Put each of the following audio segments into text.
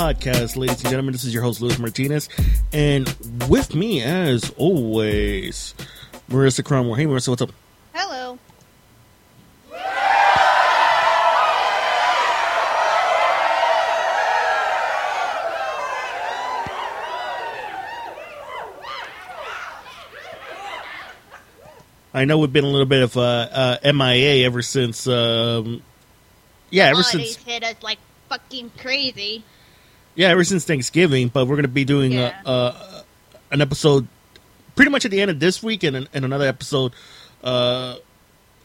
podcast, ladies and gentlemen. This is your host, Luis Martinez, and with me, as always, Marissa Cromwell. Hey, Marissa, what's up? Hello. I know we've been a little bit of uh, uh, MIA ever since. Um, yeah, ever Holidays since. hit us like fucking crazy. Yeah, ever since Thanksgiving. But we're going to be doing Yeah. uh, uh, an episode pretty much at the end of this week, and, and another episode uh,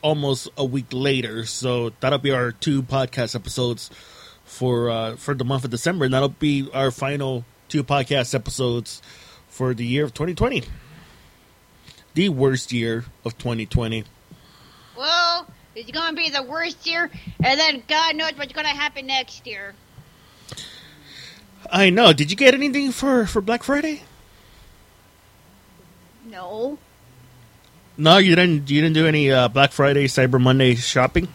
almost a week later. So that'll be our two podcast episodes for uh, for the month of December, and that'll be our final two podcast episodes for the year of 2020. The worst year of 2020. Well, it's gonna be the worst year, and then God knows what's gonna happen next year. I know. Did you get anything for for Black Friday? No. No, you didn't. You didn't do any uh, Black Friday, Cyber Monday shopping.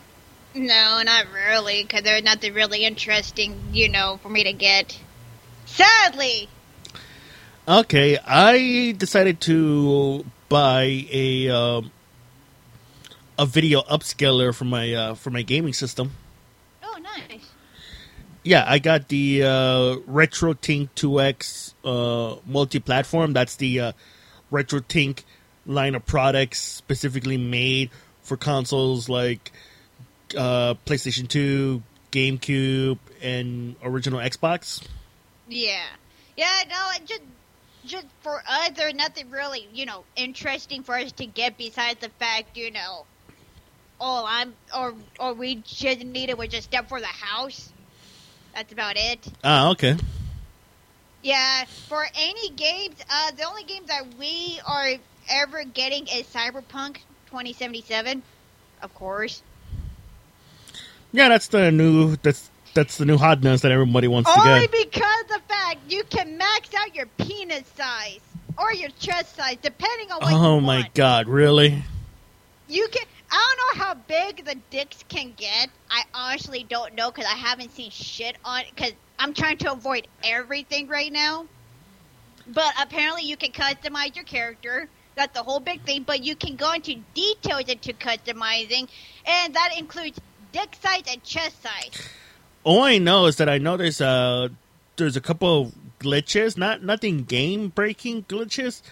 No, not really, because there's nothing really interesting, you know, for me to get. Sadly! Okay, I decided to buy a um, a video upscaler for my uh, for my gaming system. Oh, nice. Yeah, I got the uh, RetroTink 2X uh, multi-platform. That's the uh, RetroTink line of products specifically made for consoles like uh, PlayStation 2, GameCube, and original Xbox. Yeah. Yeah, no, it just just for us there's nothing really, you know, interesting for us to get besides the fact, you know, all I'm or or we just needed was just stuff for the house. That's about it. Ah, okay. Yeah, for any games, uh the only games that we are ever getting is Cyberpunk 2077, of course. Yeah, that's the new that's that's the new hotness that everybody wants to get. Only because the fact you can max out your penis size or your chest size depending on what Oh my want. god, really? You can. I don't know how big the dicks can get. I honestly don't know because I haven't seen shit on. Because I'm trying to avoid everything right now. But apparently, you can customize your character. That's the whole big thing. But you can go into details into customizing, and that includes dick size and chest size. All I know is that I know there's a there's a couple of glitches, not nothing game breaking glitches,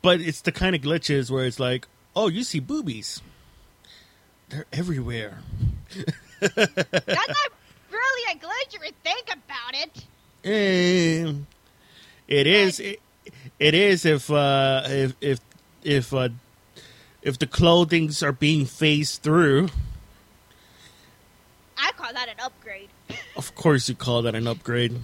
but it's the kind of glitches where it's like, oh, you see boobies. They're everywhere. That's not really a glitch if you think about it. Eh, it is. It, it is if uh, if if if uh, if the clothings are being phased through. I call that an upgrade. Of course, you call that an upgrade.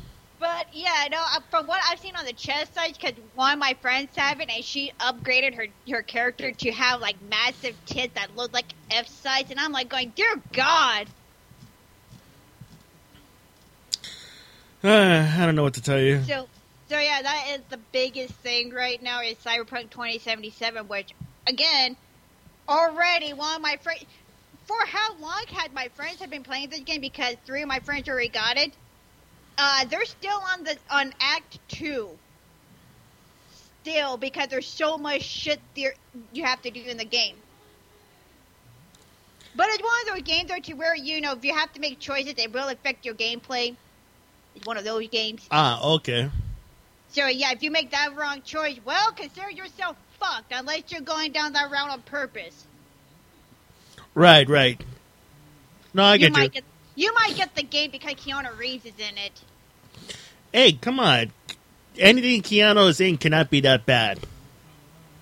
But yeah, no. uh, From what I've seen on the chest size, because one of my friends have it, and she upgraded her her character to have like massive tits that look like F size, and I'm like going, dear God. Uh, I don't know what to tell you. So, so yeah, that is the biggest thing right now is Cyberpunk 2077, which again, already one of my friends. For how long had my friends have been playing this game? Because three of my friends already got it. Uh, they're still on the on Act Two. Still, because there's so much shit there you have to do in the game. But it's one of those games there to where you know if you have to make choices, it will affect your gameplay. It's one of those games. Ah, okay. So yeah, if you make that wrong choice, well, consider yourself fucked unless you're going down that route on purpose. Right, right. No, I you get you. get you might get the game because Keanu Reeves is in it. Hey, come on. Anything Keanu is in cannot be that bad.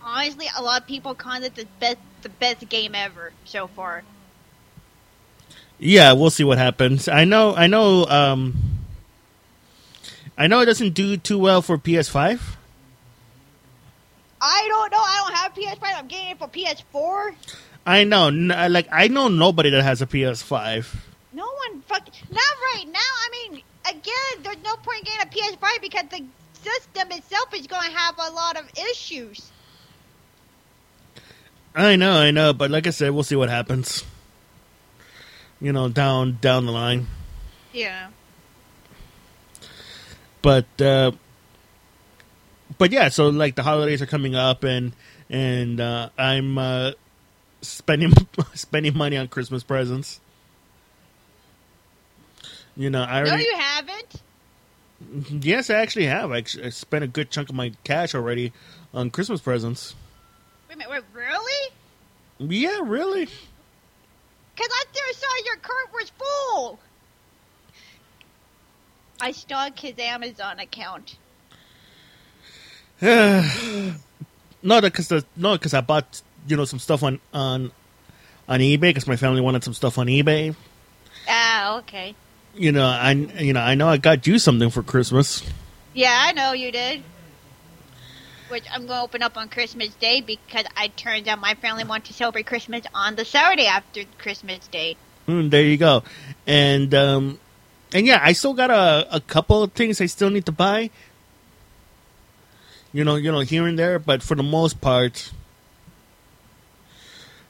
Honestly, a lot of people call it the best the best game ever so far. Yeah, we'll see what happens. I know, I know, um, I know it doesn't do too well for PS5. I don't know. I don't have PS5. I'm getting it for PS4. I know, n- like, I know nobody that has a PS5. No one fucking not right now. I mean, again, there's no point in getting a PS5 because the system itself is going to have a lot of issues. I know, I know, but like I said, we'll see what happens. You know, down down the line. Yeah. but uh, but yeah, so like the holidays are coming up, and and uh, I'm uh, spending spending money on Christmas presents. You know, I No, you haven't. yes, I actually have. I, I spent a good chunk of my cash already on Christmas presents. Wait a minute, wait, really? Yeah, really. Because I just saw your cart was full. I stalked his Amazon account. no, because the no, because I bought you know some stuff on on on eBay because my family wanted some stuff on eBay. Ah, okay. You know, I you know I know I got you something for Christmas. Yeah, I know you did. Which I'm going to open up on Christmas Day because I turned out my family want to celebrate Christmas on the Saturday after Christmas Day. Mm, there you go, and um, and yeah, I still got a a couple of things I still need to buy. You know, you know, here and there, but for the most part,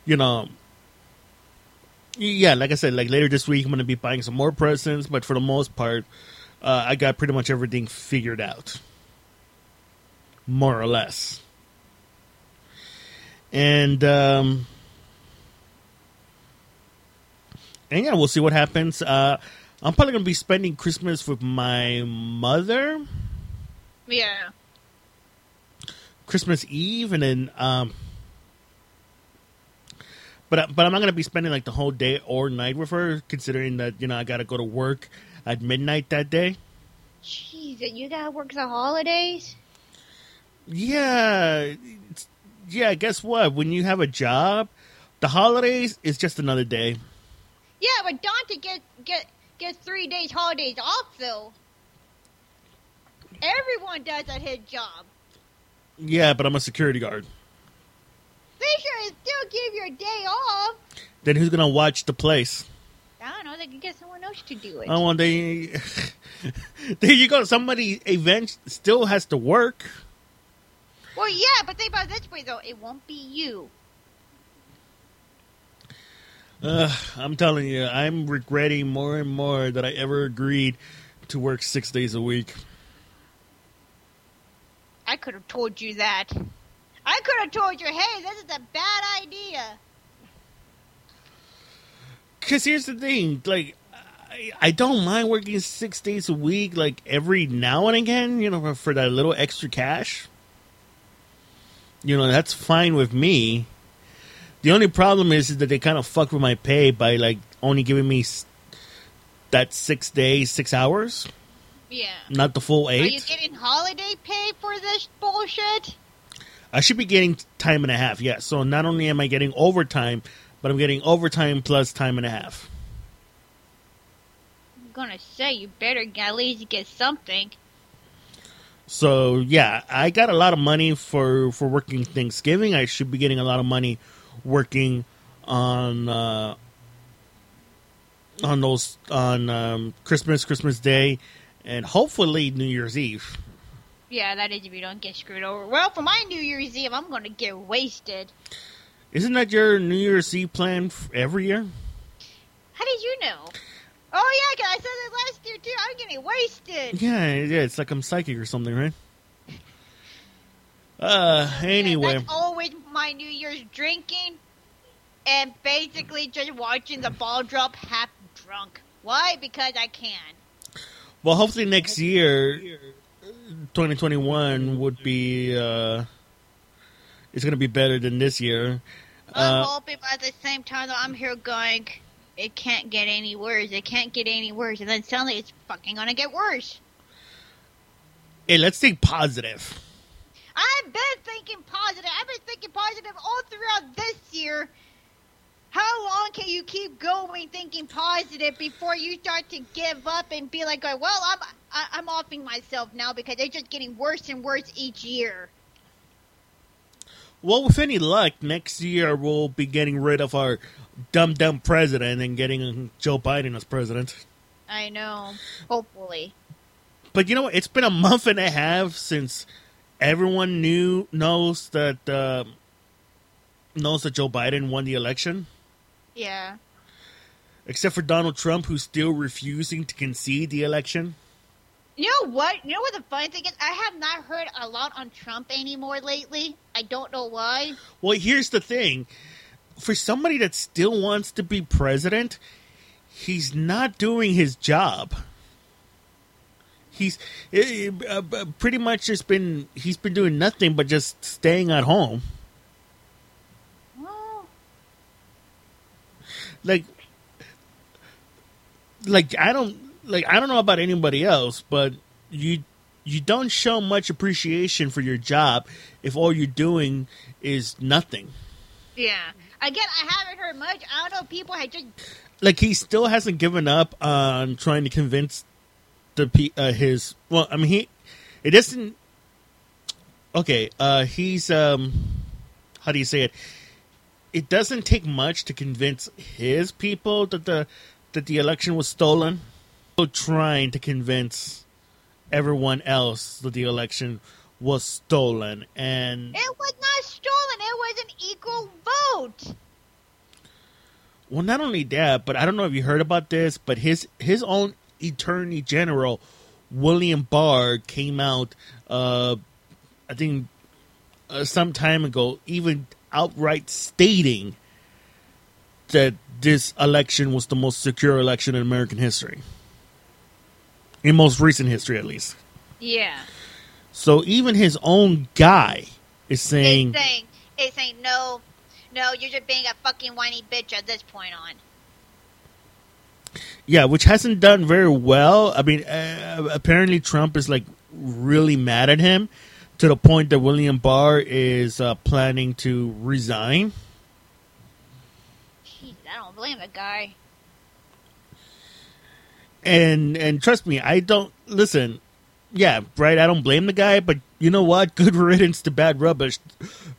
you know, yeah, like I said, like later this week, I'm going to be buying some more presents, but for the most part, uh, I got pretty much everything figured out, more or less. And um, and yeah, we'll see what happens. Uh, I'm probably going to be spending Christmas with my mother. Yeah. Christmas Eve, and then um, but I- but I'm not gonna be spending like the whole day or night with her, considering that you know I gotta go to work at midnight that day. Jeez, and you gotta work the holidays? Yeah, it's- yeah. Guess what? When you have a job, the holidays is just another day. Yeah, but Dante get get gets three days holidays off though. Everyone does at his job. Yeah, but I'm a security guard. They should still give you a day off. Then who's gonna watch the place? I don't know. They can get someone else to do it. Oh, well, they. there you go. Somebody event still has to work. Well, yeah, but think about this way though. It won't be you. Uh, I'm telling you, I'm regretting more and more that I ever agreed to work six days a week. I could have told you that. I could have told you, hey, this is a bad idea. Because here's the thing, like, I, I don't mind working six days a week, like every now and again, you know, for, for that little extra cash. You know, that's fine with me. The only problem is, is that they kind of fuck with my pay by like only giving me s- that six days, six hours, Yeah. not the full eight. Are you getting holiday pay for this bullshit? I should be getting time and a half, yes. So not only am I getting overtime, but I'm getting overtime plus time and a half. I'm gonna say you better get, at least get something. So yeah, I got a lot of money for for working Thanksgiving. I should be getting a lot of money working on uh, on those on um, Christmas, Christmas Day, and hopefully New Year's Eve. Yeah, that is if you don't get screwed over. Well, for my New Year's Eve, I'm gonna get wasted. Isn't that your New Year's Eve plan every year? How did you know? Oh yeah, 'cause I said that last year too. I'm getting wasted. Yeah, yeah. It's like I'm psychic or something, right? Uh, anyway. That's always my New Year's drinking and basically just watching the ball drop half drunk. Why? Because I can. Well, hopefully next year, 2021 would be. uh It's going to be better than this year. I'm Uh, hoping but at the same time though I'm here going it can't get any worse. It can't get any worse. And then suddenly it's fucking gonna get worse. hey, let's think positive. I've been thinking positive. I've been thinking positive all throughout this year. How long can you keep going thinking positive before you start to give up and be like, well, I'm I, I'm offing myself now because it's just getting worse and worse each year. Well, with any luck, next year we'll be getting rid of our dumb dumb president and getting Joe Biden as president. I know. Hopefully. But you know what? It's been a month and a half since everyone knew knows that uh, knows that Joe Biden won the election. Yeah. except for Donald Trump, who's still refusing to concede the election. You know what? You know what the funny thing is? I have not heard a lot on Trump anymore lately. I don't know why. Well, here's the thing: for somebody that still wants to be president, he's not doing his job. He's eh, eh, uh, uh, pretty much just been he's been doing nothing but just staying at home. Well, like like I don't like I don't know about anybody else, but you you don't show much appreciation for your job if all you're doing is nothing. yeah. Again, I haven't heard much. I don't know. People had just Like he still hasn't given up on trying to convince the pe- uh, his well, I mean he it doesn't okay, uh he's um how do you say it? It doesn't take much to convince his people that the that the election was stolen. Still trying to convince everyone else that the election was stolen and it was not stolen. It was an equal vote. well not only that, but I don't know if you heard about this, but his his own attorney general William Barr came out uh I think uh, some time ago even outright stating that this election was the most secure election in American history. In most recent history, at least. Yeah. So even his own guy is saying, It's saying, it's saying no, no. You're just being a fucking whiny bitch at this point on. yeah, which hasn't done very well. I mean, uh, apparently Trump is like really mad at him to the point that William Barr is uh, planning to resign. Jeez, I don't blame the guy. and and trust me, I don't listen. Yeah, right. I don't blame the guy, but you know what? Good riddance to bad rubbish.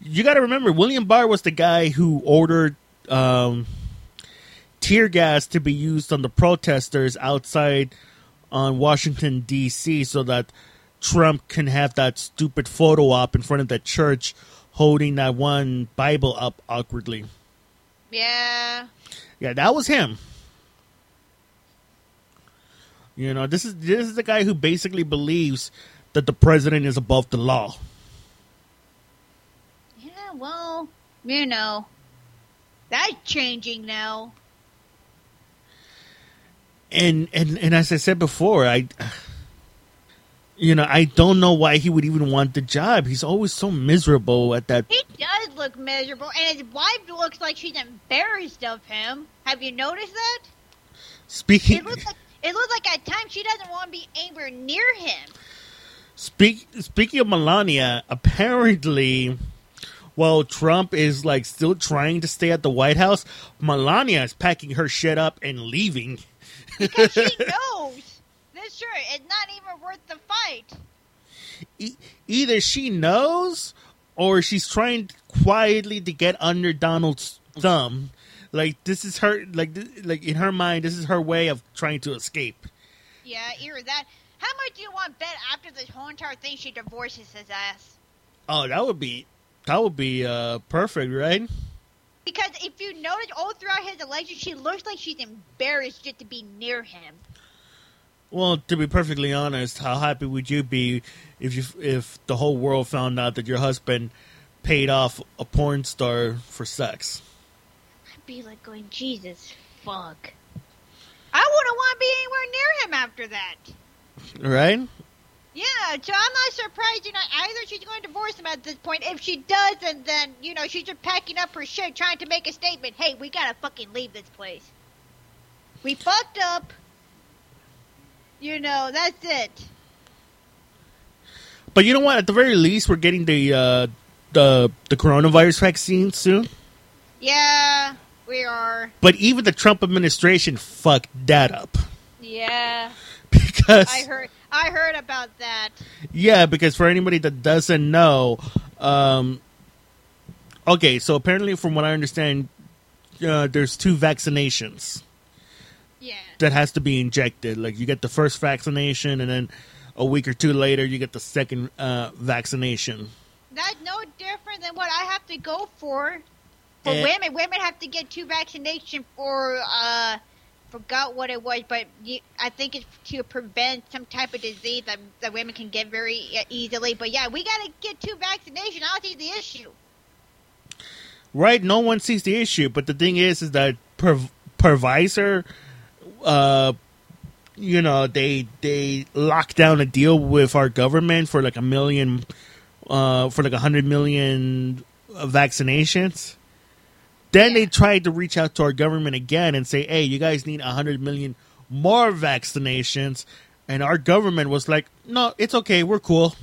You got to remember, William Barr was the guy who ordered um, tear gas to be used on the protesters outside on Washington D.C. so that Trump can have that stupid photo op in front of that church holding that one Bible up awkwardly. Yeah. Yeah, that was him. You know, this is this is the guy who basically believes that the president is above the law. Yeah. Well, you know, that's changing now. And and and as I said before, I you know, I don't know why he would even want the job. He's always so miserable at that He does look miserable, and his wife looks like she's embarrassed of him. Have you noticed that? speaking It looks like it looks like at times she doesn't want to be anywhere near him. Speak, speaking of Melania, apparently, while Trump is like still trying to stay at the White House, Melania is packing her shit up and leaving. Because she knows this shirt is not even worth the fight. E- either she knows or she's trying quietly to get under Donald's thumb. Like this is her like th- like in her mind this is her way of trying to escape. Yeah, either that. How much do you want bet after this whole entire thing she divorces his ass? Oh, that would be that would be uh perfect, right? Because if you notice all throughout his election, she looks like she's embarrassed just to be near him. Well, to be perfectly honest, how happy would you be if you if the whole world found out that your husband paid off a porn star for sex? I'd be like going, Jesus, fuck. I wouldn't want to be anywhere near him after that. Right? Yeah, so I'm not surprised. You know, either she's going to divorce him at this point. If she doesn't, then you know she's just packing up her shit, trying to make a statement. Hey, we gotta fucking leave this place. We fucked up. You know, that's it. But you know what? At the very least, we're getting the uh, the the coronavirus vaccine soon. Yeah, we are. But even the Trump administration fucked that up Yeah, because I heard. I heard about that. yeah, because for anybody that doesn't know, um, okay, so apparently, from what I understand, uh, there's two vaccinations. That has to be injected. Like you get the first vaccination, and then a week or two later, you get the second uh, vaccination. That's no different than what I have to go for. For Eh. women, women have to get two vaccination for uh forgot what it was, but you, I think it's to prevent some type of disease that, that women can get very e- easily. But yeah, we got to get two vaccinations. I don't see the issue. right? No one sees the issue, but the thing is, is that per Pfizer, uh, you know, they they locked down a deal with our government for like a million, uh, for like a hundred million vaccinations. Then they tried to reach out to our government again and say, "Hey, you guys need a hundred million more vaccinations," and our government was like, "No, it's okay, we're cool."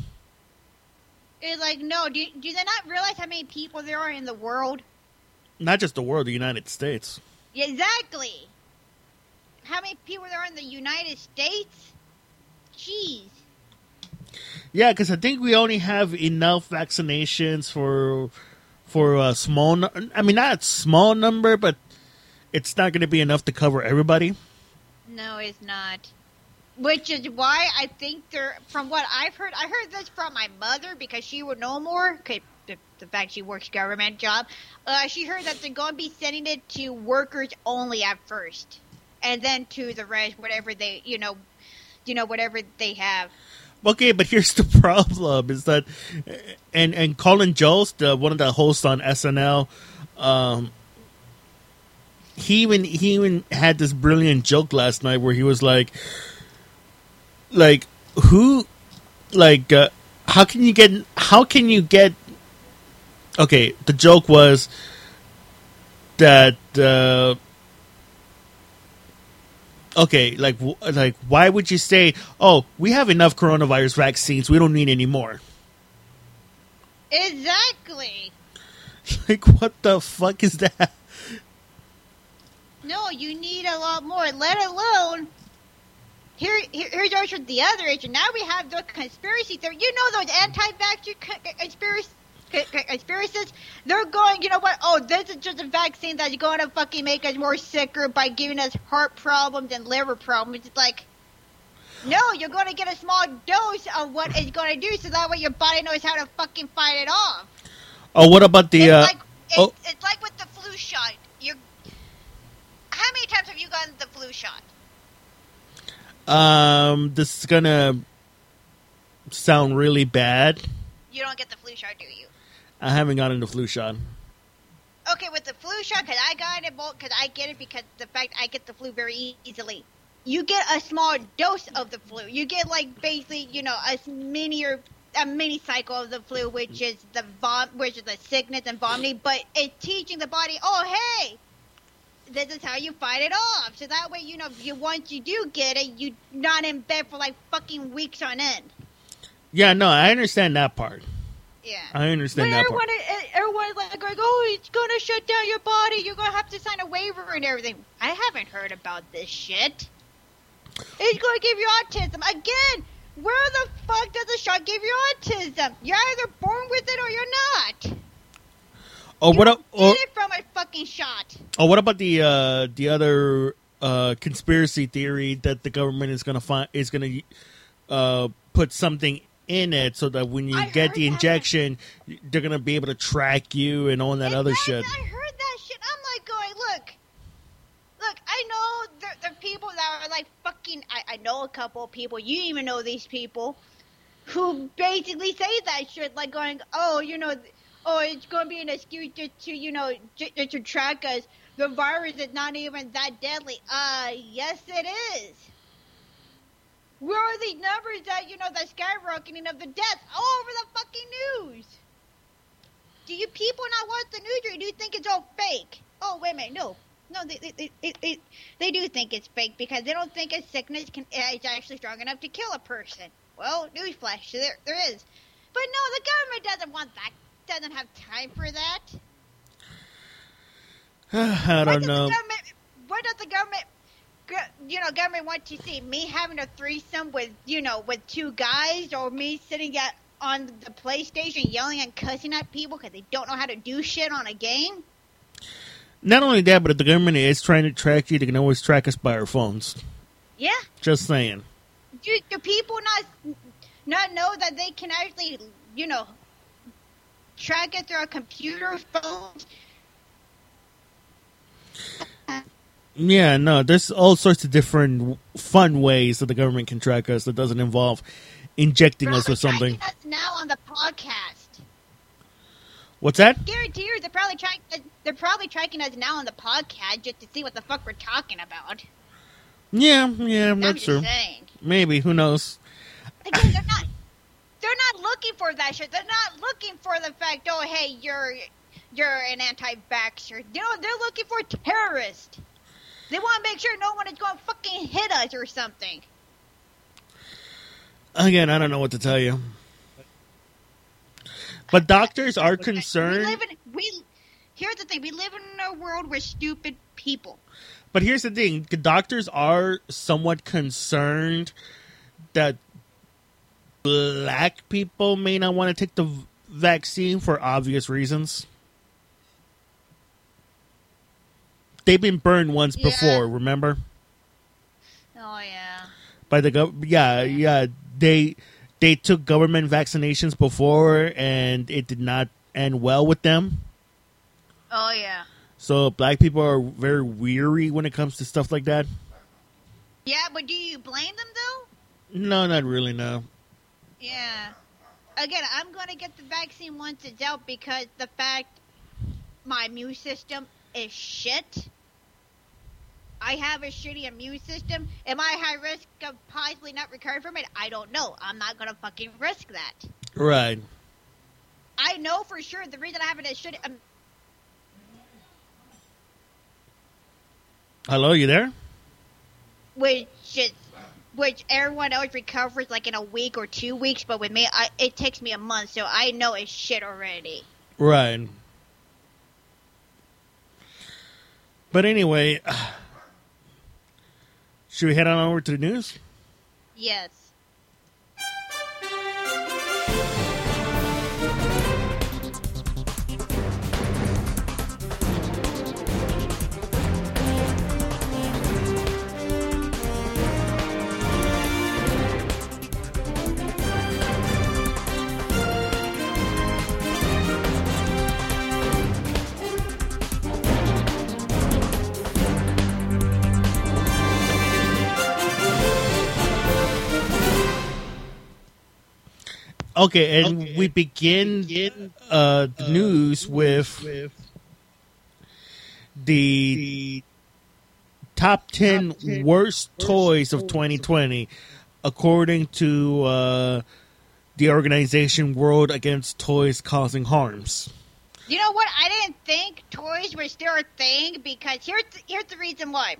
It's like, no, do, do they not realize how many people there are in the world? Not just the world, the United States. Exactly. How many people there are in the United States? Jeez. Yeah, because I think we only have enough vaccinations for for a small. I mean, not a small number, but it's not going to be enough to cover everybody. No, it's not. Which is why I think they're, from what I've heard, I heard this from my mother because she would know more. 'cause the, the fact she works government job, uh, she heard that they're going to be sending it to workers only at first, and then to the rest, whatever they, you know, you know, whatever they have. Okay, but here's the problem: is that, and and Colin Jost, the, one of the hosts on SNL, um, he even he even had this brilliant joke last night where he was like, like who, like uh, how can you get how can you get? Okay, the joke was that. Uh, okay, like w- like why would you say, "Oh, we have enough coronavirus vaccines, we don't need any more"? Exactly. Like what the fuck is that? No, you need a lot more. Let alone here. here here's also the other issue. Now we have the conspiracy theory. You know those anti-vaxxer co- uh, conspiracy. Conspiracists, they're going, you know what? Oh, this is just a vaccine that's going to fucking make us more sicker by giving us heart problems and liver problems. It's like, no, you're going to get a small dose of what it's going to do, so that way your body knows how to fucking fight it off. Oh, what about the? it's Uh, like it's, oh. it's like with the flu shot. You're how many times have you gotten the flu shot? um, this is gonna sound really bad. You don't get the flu shot, do you? I haven't gotten the flu shot. Okay, with the flu shot, because I got it, because I get it because the fact I get the flu very easily. You get a small dose of the flu. You get like basically, you know, a mini or a mini cycle of the flu, which is the vom, which is the sickness and vomiting. But it's teaching the body, oh hey, this is how you fight it off. So that way, you know, if you once you do get it, you're not in bed for like fucking weeks on end. Yeah, no, I understand that part. Yeah. I understand But that everyone, part. everyone's like, going, oh, it's gonna shut down your body. You're gonna have to sign a waiver and everything. I haven't heard about this shit. It's gonna give you autism again. Where the fuck does the shot give you autism? You're either born with it or you're not. Oh, you what? Up, oh, get it from a fucking shot. oh, what about the uh, the other uh, conspiracy theory that the government is gonna find is gonna uh, put something in it so that when you I get the that. injection, they're gonna be able to track you and all that other Exactly, shit. I heard that shit. I'm like going, look, look. I know there, there are people that are like fucking. I, I know a couple of people. You even know these people who basically say that shit, like going, oh, you know, oh, it's going to be an excuse to, to you know, to, to track us. The virus is not even that deadly. Uh, yes, it is. Where are these numbers that you know the skyrocketing of the deaths all over the fucking news? Do you people not watch the news, or do you think it's all fake? Oh, wait a minute, no, no, they they, they, they, they, do think it's fake because they don't think a sickness can is actually strong enough to kill a person. Well, newsflash, there there is, but no, the government doesn't want that. Doesn't have time for that. I don't does know. What does the government, go- you know, government want to see? Me having a threesome with, you know, with two guys, or me sitting at on the PlayStation yelling and cussing at people because they don't know how to do shit on a game? Not only that, but if the government is trying to track you, they can always track us by our phones. Yeah. Just saying. Do, do people not not know that they can actually, you know, track it through a computer phone? Yeah, no, there's all sorts of different fun ways that the government can track us that doesn't involve injecting us with something. Us now on the podcast. What's that? Guarantee you, they're probably tracking. Uh, they're probably tracking us now on the podcast just to see what the fuck we're talking about. Yeah, yeah, I'm that's true. saying. Maybe who knows? Again, they're not. They're not looking for that shit. They're not looking for the fact. Oh, hey, you're you're an anti-vaxxer. You know, they're looking for terrorists. They want to make sure no one is going to fucking hit us or something. Again, I don't know what to tell you. But doctors are concerned. We live in we. Here's the thing: we live in a world where stupid people. But here's the thing: the doctors are somewhat concerned that black people may not want to take the vaccine for obvious reasons. They've been burned once Yeah. before, remember? Oh yeah. By the gov- yeah, yeah. They they took government vaccinations before, and it did not end well with them. Oh yeah. So black people are very weary when it comes to stuff like that. Yeah, but do you blame them though? No, not really. No. Yeah. Again, I'm going to get the vaccine once it's out because the fact my immune system is shit. I have a shitty immune system. Am I high risk of possibly not recovering from it? I don't know. I'm not going to fucking risk that. Right. I know for sure the reason I have it is shitty. Um, Hello, you there? which is which everyone else recovers like in a week or two weeks, but with me, I, it takes me a month, so I know it's shit already. Right. But anyway, should we head on over to the news? Yes. Okay, and we begin uh, the news with the top 10 worst toys of 2020, according to uh, the organization World Against Toys Causing Harms. You know what? I didn't think toys were still a thing because here's here's the reason why.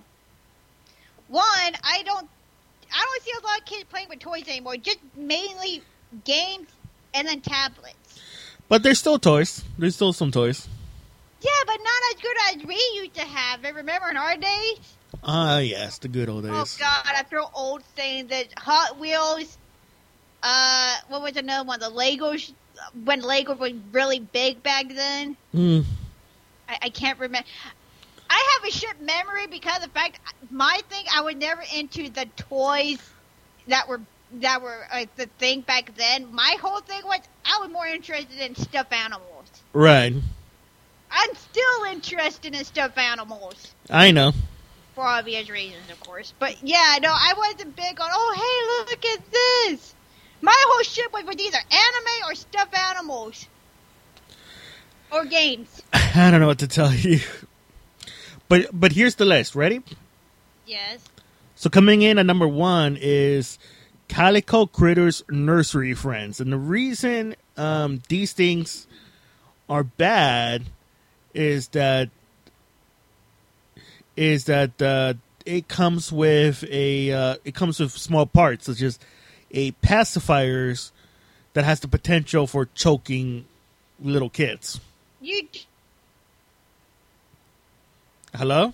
One, I don't I don't see a lot of kids playing with toys anymore. Just mainly games and then tablets. But there's still toys. There's still some toys. Yeah, but not as good as we used to have. And remember in our days? Ah, yes, the good old days. Oh. God, I feel old saying that Hot Wheels. Uh, what was another one? The Legos. When Lego was really big back then. Mm, I, I can't remember. I have a shit memory because of the fact my thing I was never into the toys that were that were uh, the thing back then. My whole thing was I was more interested in stuffed animals. right. I'm still interested in stuffed animals I know. for obvious reasons, of course. But yeah, no, I wasn't big on. Oh, hey, look at this. My whole shit was with either anime or stuffed animals or games. I don't know what to tell you. But but here's the list. Ready? Yes. So coming in at number one is Calico Critters Nursery Friends, and the reason um, these things are bad is that is that uh, it comes with a uh, it comes with small parts such as a pacifiers that has the potential for choking little kids. You Hello.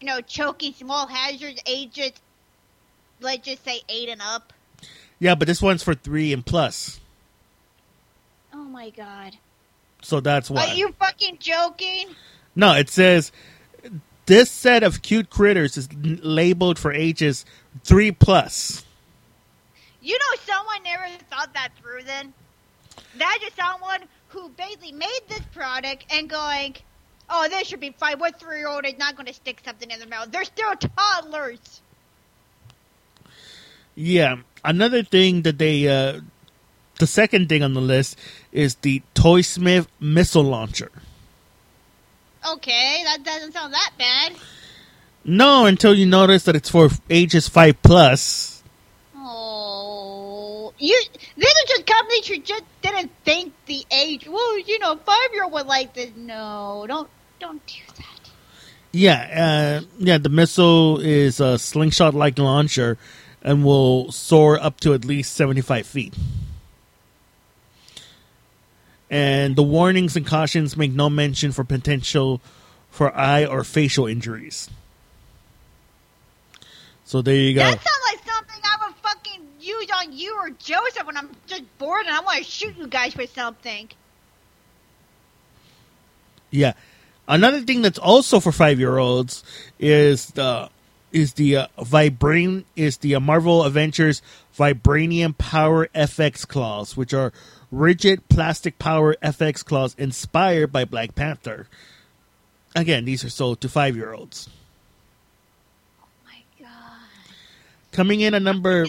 you know, choking small hazards ages, let's just say eight and up. Yeah, but this one's for three and plus, Oh my god. so that's why. Are you fucking joking? No, it says this set of cute critters is labeled for ages three plus. You know, someone never thought that through then? That is just someone who basically made this product and going, Oh, this should be fine. What three year old is not going to stick something in their mouth? They're still toddlers. Yeah, another thing that they, uh, the second thing on the list is the Toysmith missile launcher. Okay, that doesn't sound that bad. No, until you notice that it's for ages five plus. Oh, you. These are just companies who just didn't think the age. Well, you know, five year old would like this. No, don't don't do that. Yeah, uh, yeah. The missile is a slingshot-like launcher and will soar up to at least seventy-five feet. And the warnings and cautions make no mention for potential for eye or facial injuries. So there you go. That sounds like something I would fucking use on you or Joseph when I'm just bored and I want to shoot you guys with something. Yeah. Another thing that's also for five year olds is the is the uh, Vibranium is the uh, Marvel Adventures Vibranium Power FX claws, which are rigid plastic power FX claws inspired by Black Panther. Again, these are sold to five year olds. Oh my god. Coming in a number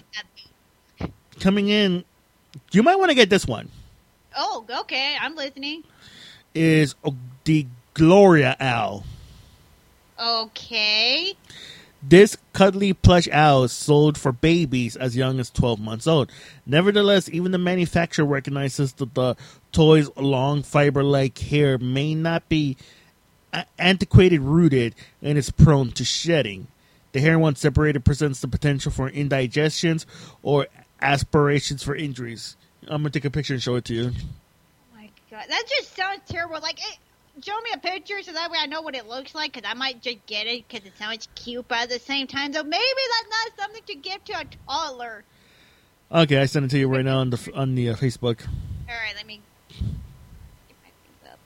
coming in you might want to get this one. Oh, okay. I'm listening. Is the Gloria Owl. Okay. This cuddly plush owl is sold for babies as young as 12 months old. Nevertheless, even the manufacturer recognizes that the toy's long fiber like hair may not be uh, antiquated rooted and is prone to shedding. The hair, once separated, presents the potential for indigestions or aspirations for injuries. I'm going to take a picture and show it to you. Oh my god. That just sounds terrible. Like, it, show me a picture so that way I know what it looks like because I might just get it because it sounds cute, but at the same time, though, maybe that's not something to give to a toddler. Okay, I sent it to you right now on the on the uh, Facebook. Alright, let me get my things up.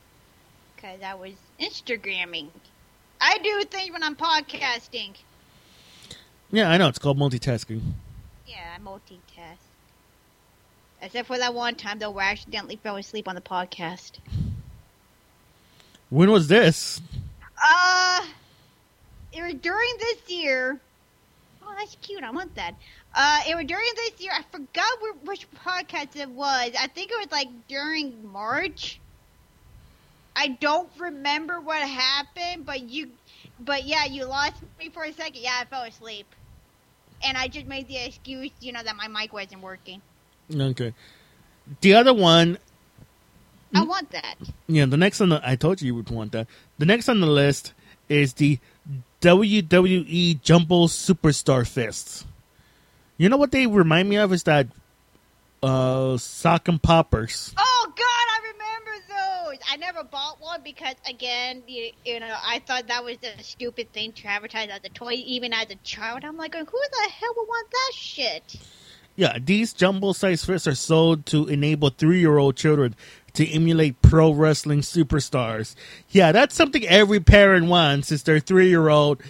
Because I was Instagramming. I do things when I'm podcasting. Yeah, I know it's called multitasking. Yeah, I multitask. Except for that one time, though, where I accidentally fell asleep on the podcast. When was this? Uh, it was during this year. Oh, that's cute. I want that. Uh, it was during this year. I forgot where, which podcast it was. I think it was like during March. I don't remember what happened, but you, but yeah, you lost me for a second. Yeah, I fell asleep, and I just made the excuse, you know, that my mic wasn't working. Okay. The other one, I want that. yeah, the next on the I told you you would want that. The next on the list is the WWE Jumbo Superstar Fists. You know what they remind me of is that uh Socker Boppers. Oh God, I remember those. I never bought one because, again, you, you know, I thought that was a stupid thing to advertise as a toy, even as a child. I'm like, who the hell would want that shit? Yeah, these jumbo size fists are sold to enable three year old children to emulate pro wrestling superstars. Yeah, that's something every parent wants is their three year old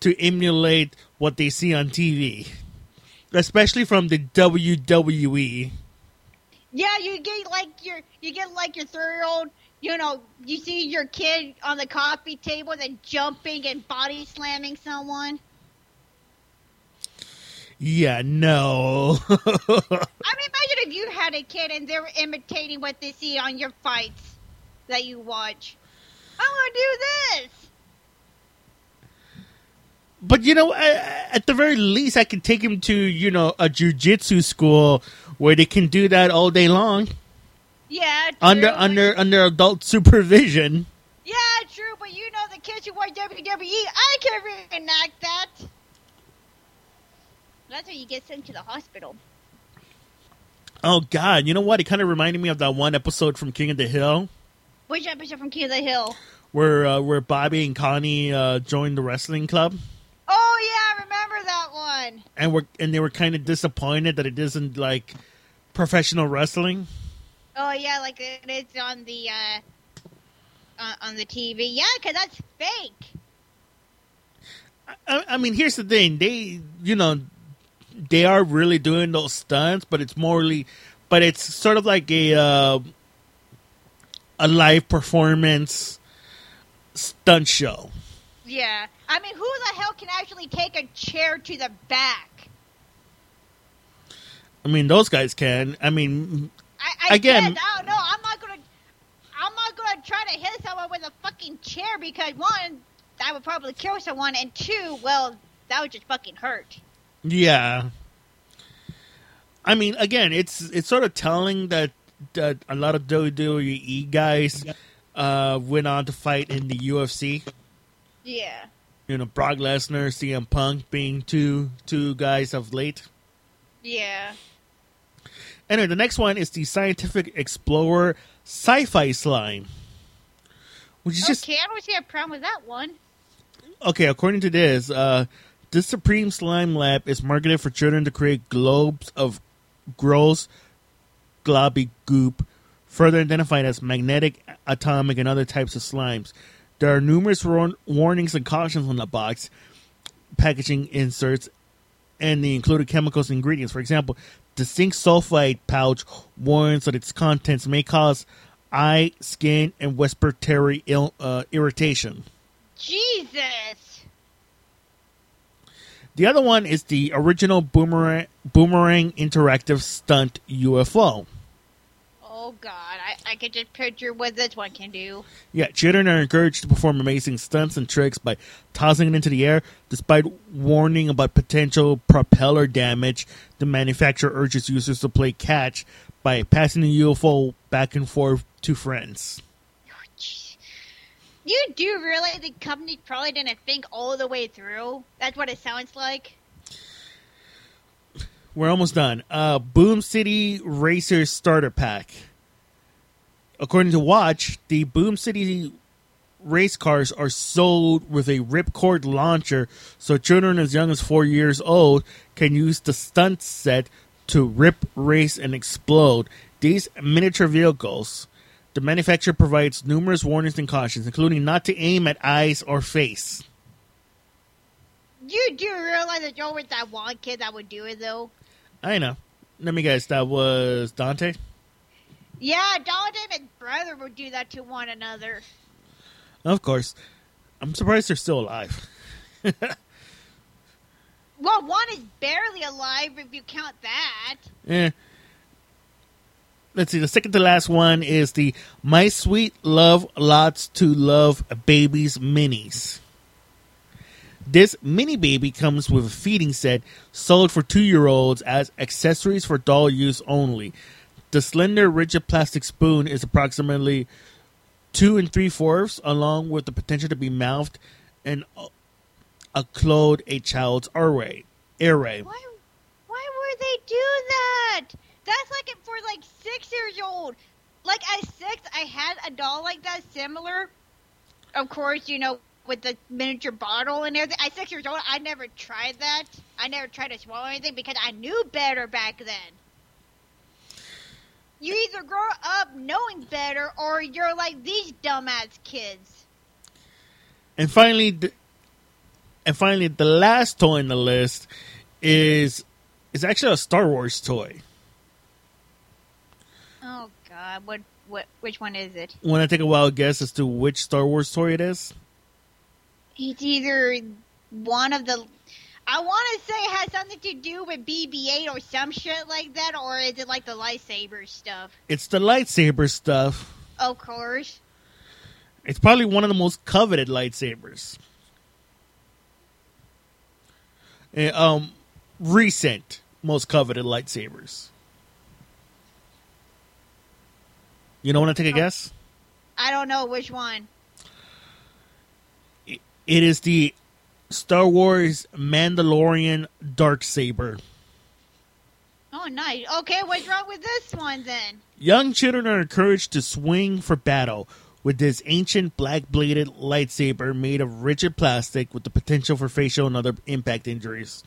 to emulate what they see on TV. Especially from the. WWE. Yeah, you get like your, you get like your three year old. You know, you see your kid on the coffee table, then jumping and body slamming someone. Yeah, no. I mean, imagine if you had a kid and they were imitating what they see on your fights that you watch. I want to do this. but you know, at the very least, I can take him to you know a jujitsu school where they can do that all day long Yeah, true. under under under adult supervision. Yeah, true, but you know the kids who watch WWE, I can reenact that. That's how you get sent to the hospital. Oh God, you know what? It kind of reminded me of that one episode from King of the Hill Which episode from King of the Hill? where uh, where Bobby and Connie uh, joined the wrestling club, Oh yeah, I remember that one. and were and they were kind of disappointed that it isn't like professional wrestling. Oh yeah, like it is on the uh, on, on the TV. Yeah, 'cause that's fake. I, I mean, here's the thing: they, you know, they are really doing those stunts, but it's morely, but it's sort of like a uh, a live performance stunt show. Yeah. I mean, who the hell can actually take a chair to the back? I mean, those guys can. I mean, I, I Again- I don't know. I'm not gonna. I'm not gonna try to hit someone with a fucking chair because one, that would probably kill someone, and two, well, that would just fucking hurt. Yeah. I mean, again, it's it's sort of telling that that a lot of WWE guys uh, went on to fight in the UFC. Yeah. You know, Brock Lesnar, CM Punk being two two guys of late. Yeah. Anyway, the next one is the Scientific Explorer Sci-Fi Slime, which is just okay, I don't see a problem with that one. okay. According to this, uh, this Supreme Slime Lab is marketed for children to create globes of gross, globby goop, further identified as magnetic, atomic, and other types of slimes. There are numerous warn- warnings and cautions on the box, packaging inserts, and the included chemicals and ingredients. For example, the zinc sulfide pouch warns that its contents may cause eye, skin, and respiratory Ill- uh, irritation. Jesus. The other one is the original Boomerang, Boomerang Interactive Stunt UFO. Oh God, I, I could just picture what this one can do. Yeah, children are encouraged to perform amazing stunts and tricks by tossing it into the air. Despite warning about potential propeller damage, the manufacturer urges users to play catch by passing the UFO back and forth to friends. You do realize the company probably didn't think all the way through? That's what it sounds like. We're almost done. Uh, Boom City Racer Starter Pack. According to WATCH, the Boom City race cars are sold with a ripcord launcher so children as young as four years old can use the stunt set to rip, race, and explode. These miniature vehicles, the manufacturer provides numerous warnings and cautions, including not to aim at eyes or face. You do realize that you're always that one kid that would do it though? I know. Let me guess, that was Dante? Yeah, Dante and his brother would do that to one another. Of course. I'm surprised they're still alive. Well, one is barely alive if you count that. Eh. Let's see. The second to last one is the My Sweet Love Lots to Love Babies Minis. This mini baby comes with a feeding set sold for two year olds as accessories for doll use only. The slender, rigid plastic spoon is approximately two and three fourths, along with the potential to be mouthed and uh, occlude a child's airway. Airway. Why? Why would they do that? That's like it for like six years old. Like at six, I had a doll like that, similar. Of course, you know, with the miniature bottle and everything. At six years old, I never tried that. I never tried to swallow anything because I knew better back then. You either grow up knowing better, or you're like these dumbass kids. And finally, the, and finally, the last toy in the list is is actually a Star Wars toy. Oh what what? Which one is it? Want to take a wild guess as to which Star Wars toy it is? It's either one of the. I want to say it has something to do with BB-8 or some shit like that, or is it like the lightsaber stuff? It's the lightsaber stuff. Of course. It's probably one of the most coveted lightsabers. Eh, um, recent most coveted lightsabers. You don't want to take a oh. guess? I don't know which one. It is the Star Wars Mandalorian dark saber. Oh, nice. Okay, what's wrong with this one then? Young children are encouraged to swing for battle with this ancient black bladed lightsaber made of rigid plastic with the potential for facial and other impact injuries.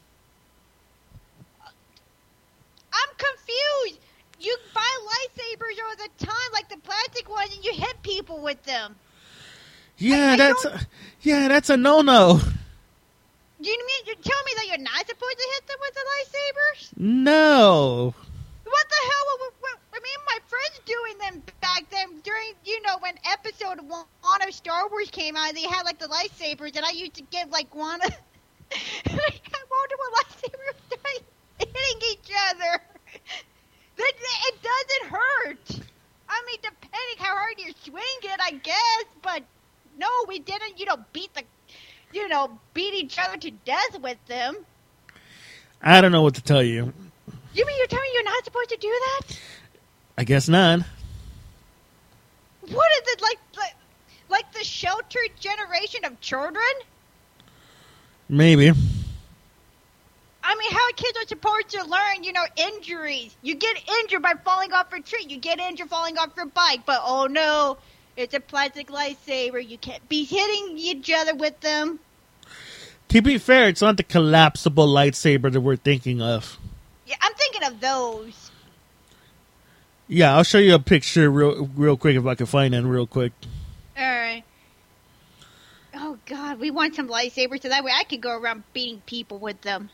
I'm confused. You buy lightsabers all the time, like the plastic ones, and you hit people with them. Yeah, I that's don't- a, yeah, that's a no no. Do you mean you tell me that you're not supposed to hit them with the lightsabers? No. What the hell? Were, were, I mean, my friends doing them back then during, you know, when episode one of Star Wars came out, they had like the lightsabers, and I used to give like one, like multiple lightsabers hitting each other. It doesn't hurt. I mean, depending how hard you swing it, I guess. But no, we didn't. You know, beat the, you know, beat each other to death with them. I don't know what to tell you. You mean you're telling me you're not supposed to do that? I guess not. What is it like? Like, like the sheltered generation of children? Maybe. I mean, how kids are supposed to learn, you know, injuries. You get injured by falling off a tree. You get injured falling off your bike. But oh no, it's a plastic lightsaber. You can't be hitting each other with them. To be fair, it's not the collapsible lightsaber that we're thinking of. Yeah, I'm thinking of those. Yeah, I'll show you a picture real real quick if I can find it real quick. All right. Oh God, we want some lightsabers so that way I can go around beating people with them.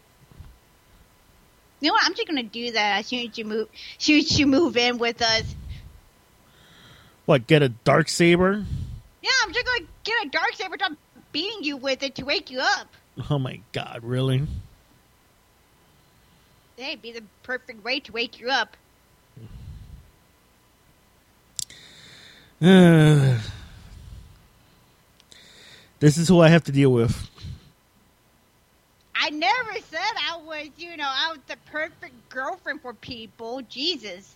You know what? I'm just gonna do that as soon as you move, as soon as you move in with us. What? Get a dark saber? Yeah, I'm just gonna get a dark saber. I'm beating you with it to wake you up. Oh my god, really? That'd be the perfect way to wake you up. This is who I have to deal with. I never said I was, you know, I was the perfect girlfriend for people. Jesus.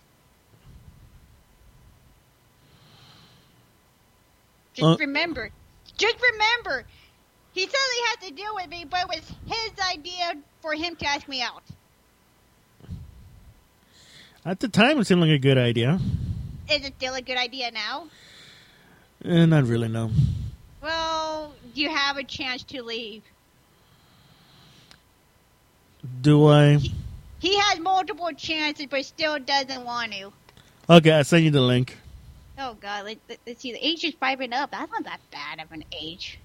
Just Uh- remember, just remember, he said he had to deal with me, but it was his idea for him to ask me out. At the time, it seemed like a good idea. Is it still a good idea now? Eh, not really, no. Well, you have a chance to leave. Do I? He has multiple chances, but still doesn't want to. Okay, I'll send you the link. Oh God, let, let, us see. The age is five and up. That's not that bad of an age.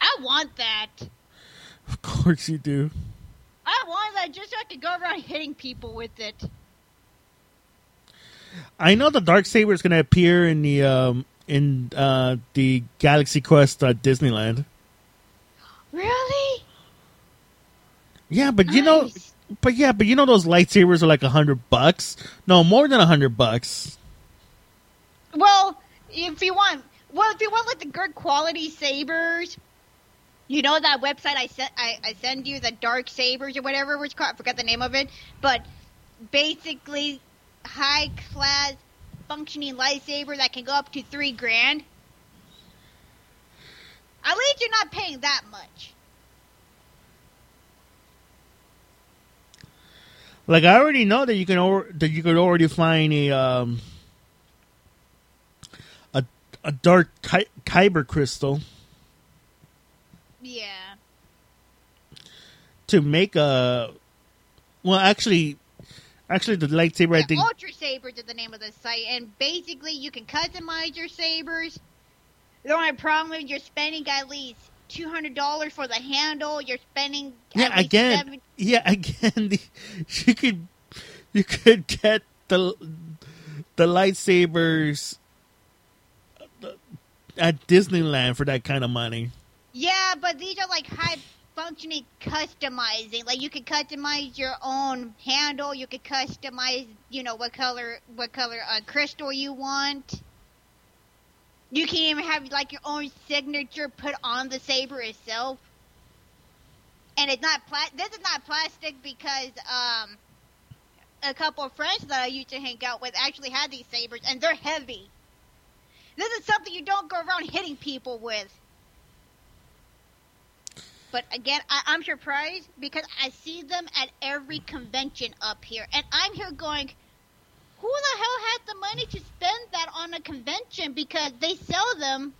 I want that. Of course you do. I want that just so I can go around hitting people with it. I know the dark saber is going to appear in the um, in uh, the Galaxy Quest at Disneyland. Really? Yeah, but you know, but yeah, but you know those lightsabers are like a hundred bucks. No, more than a hundred bucks. Well, if you want, well, if you want like the good quality sabers, you know that website I sent, I, I send you the dark sabers or whatever was called. I forgot the name of it, but basically, high class functioning lightsaber that can go up to three grand. You're not paying that much. Like I already know that you can or- that you could already find a um a a dark Ky- kyber crystal Yeah. to make a. Well, actually, actually, the lightsaber I think Ultra Sabers is the name of the site, and basically you can customize your sabers. The only problem is you're spending at least two hundred dollars for the handle. You're spending Yeah, least again, seven- yeah, again, the, you could you could get the the lightsabers at Disneyland for that kind of money. Yeah, but these are like high functioning customizing. Like you could customize your own handle. You could customize, you know, what color what color uh, crystal you want. You can't even have like your own signature put on the saber itself. And it's not pla- this is not plastic because um a couple of friends that I used to hang out with actually had these sabers and they're heavy. This is something you don't go around hitting people with. But again, I, I'm surprised because I see them at every convention up here, and I'm here going, who the hell has the money to spend that on a convention? Because they sell them.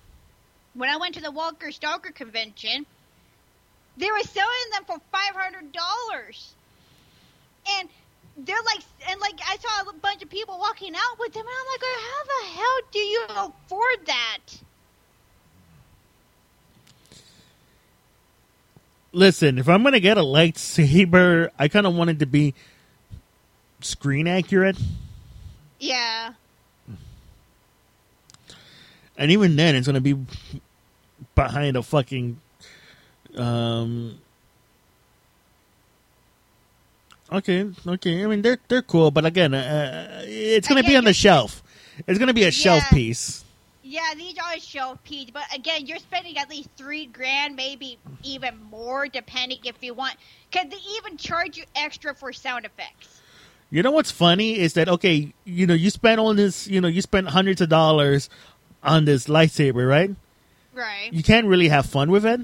When I went to the Walker Stalker convention, they were selling them for five hundred dollars, and they're like, and like I saw a bunch of people walking out with them, and I'm like, how the hell do you afford that? Listen, if I'm gonna get a lightsaber, I kind of want it to be screen accurate. Yeah. and even then, it's gonna be behind a fucking. Um. Okay, okay. I mean, they're they're cool, but again, uh, it's gonna be on the shelf. It's gonna be a shelf piece. Yeah, these are shelf piece, but again, you're spending at least three grand, maybe even more, depending if you want. Can they even charge you extra for sound effects? You know what's funny is that okay, you know, you spent all this, you know, you spent hundreds of dollars on this lightsaber, right? Right. You can't really have fun with it.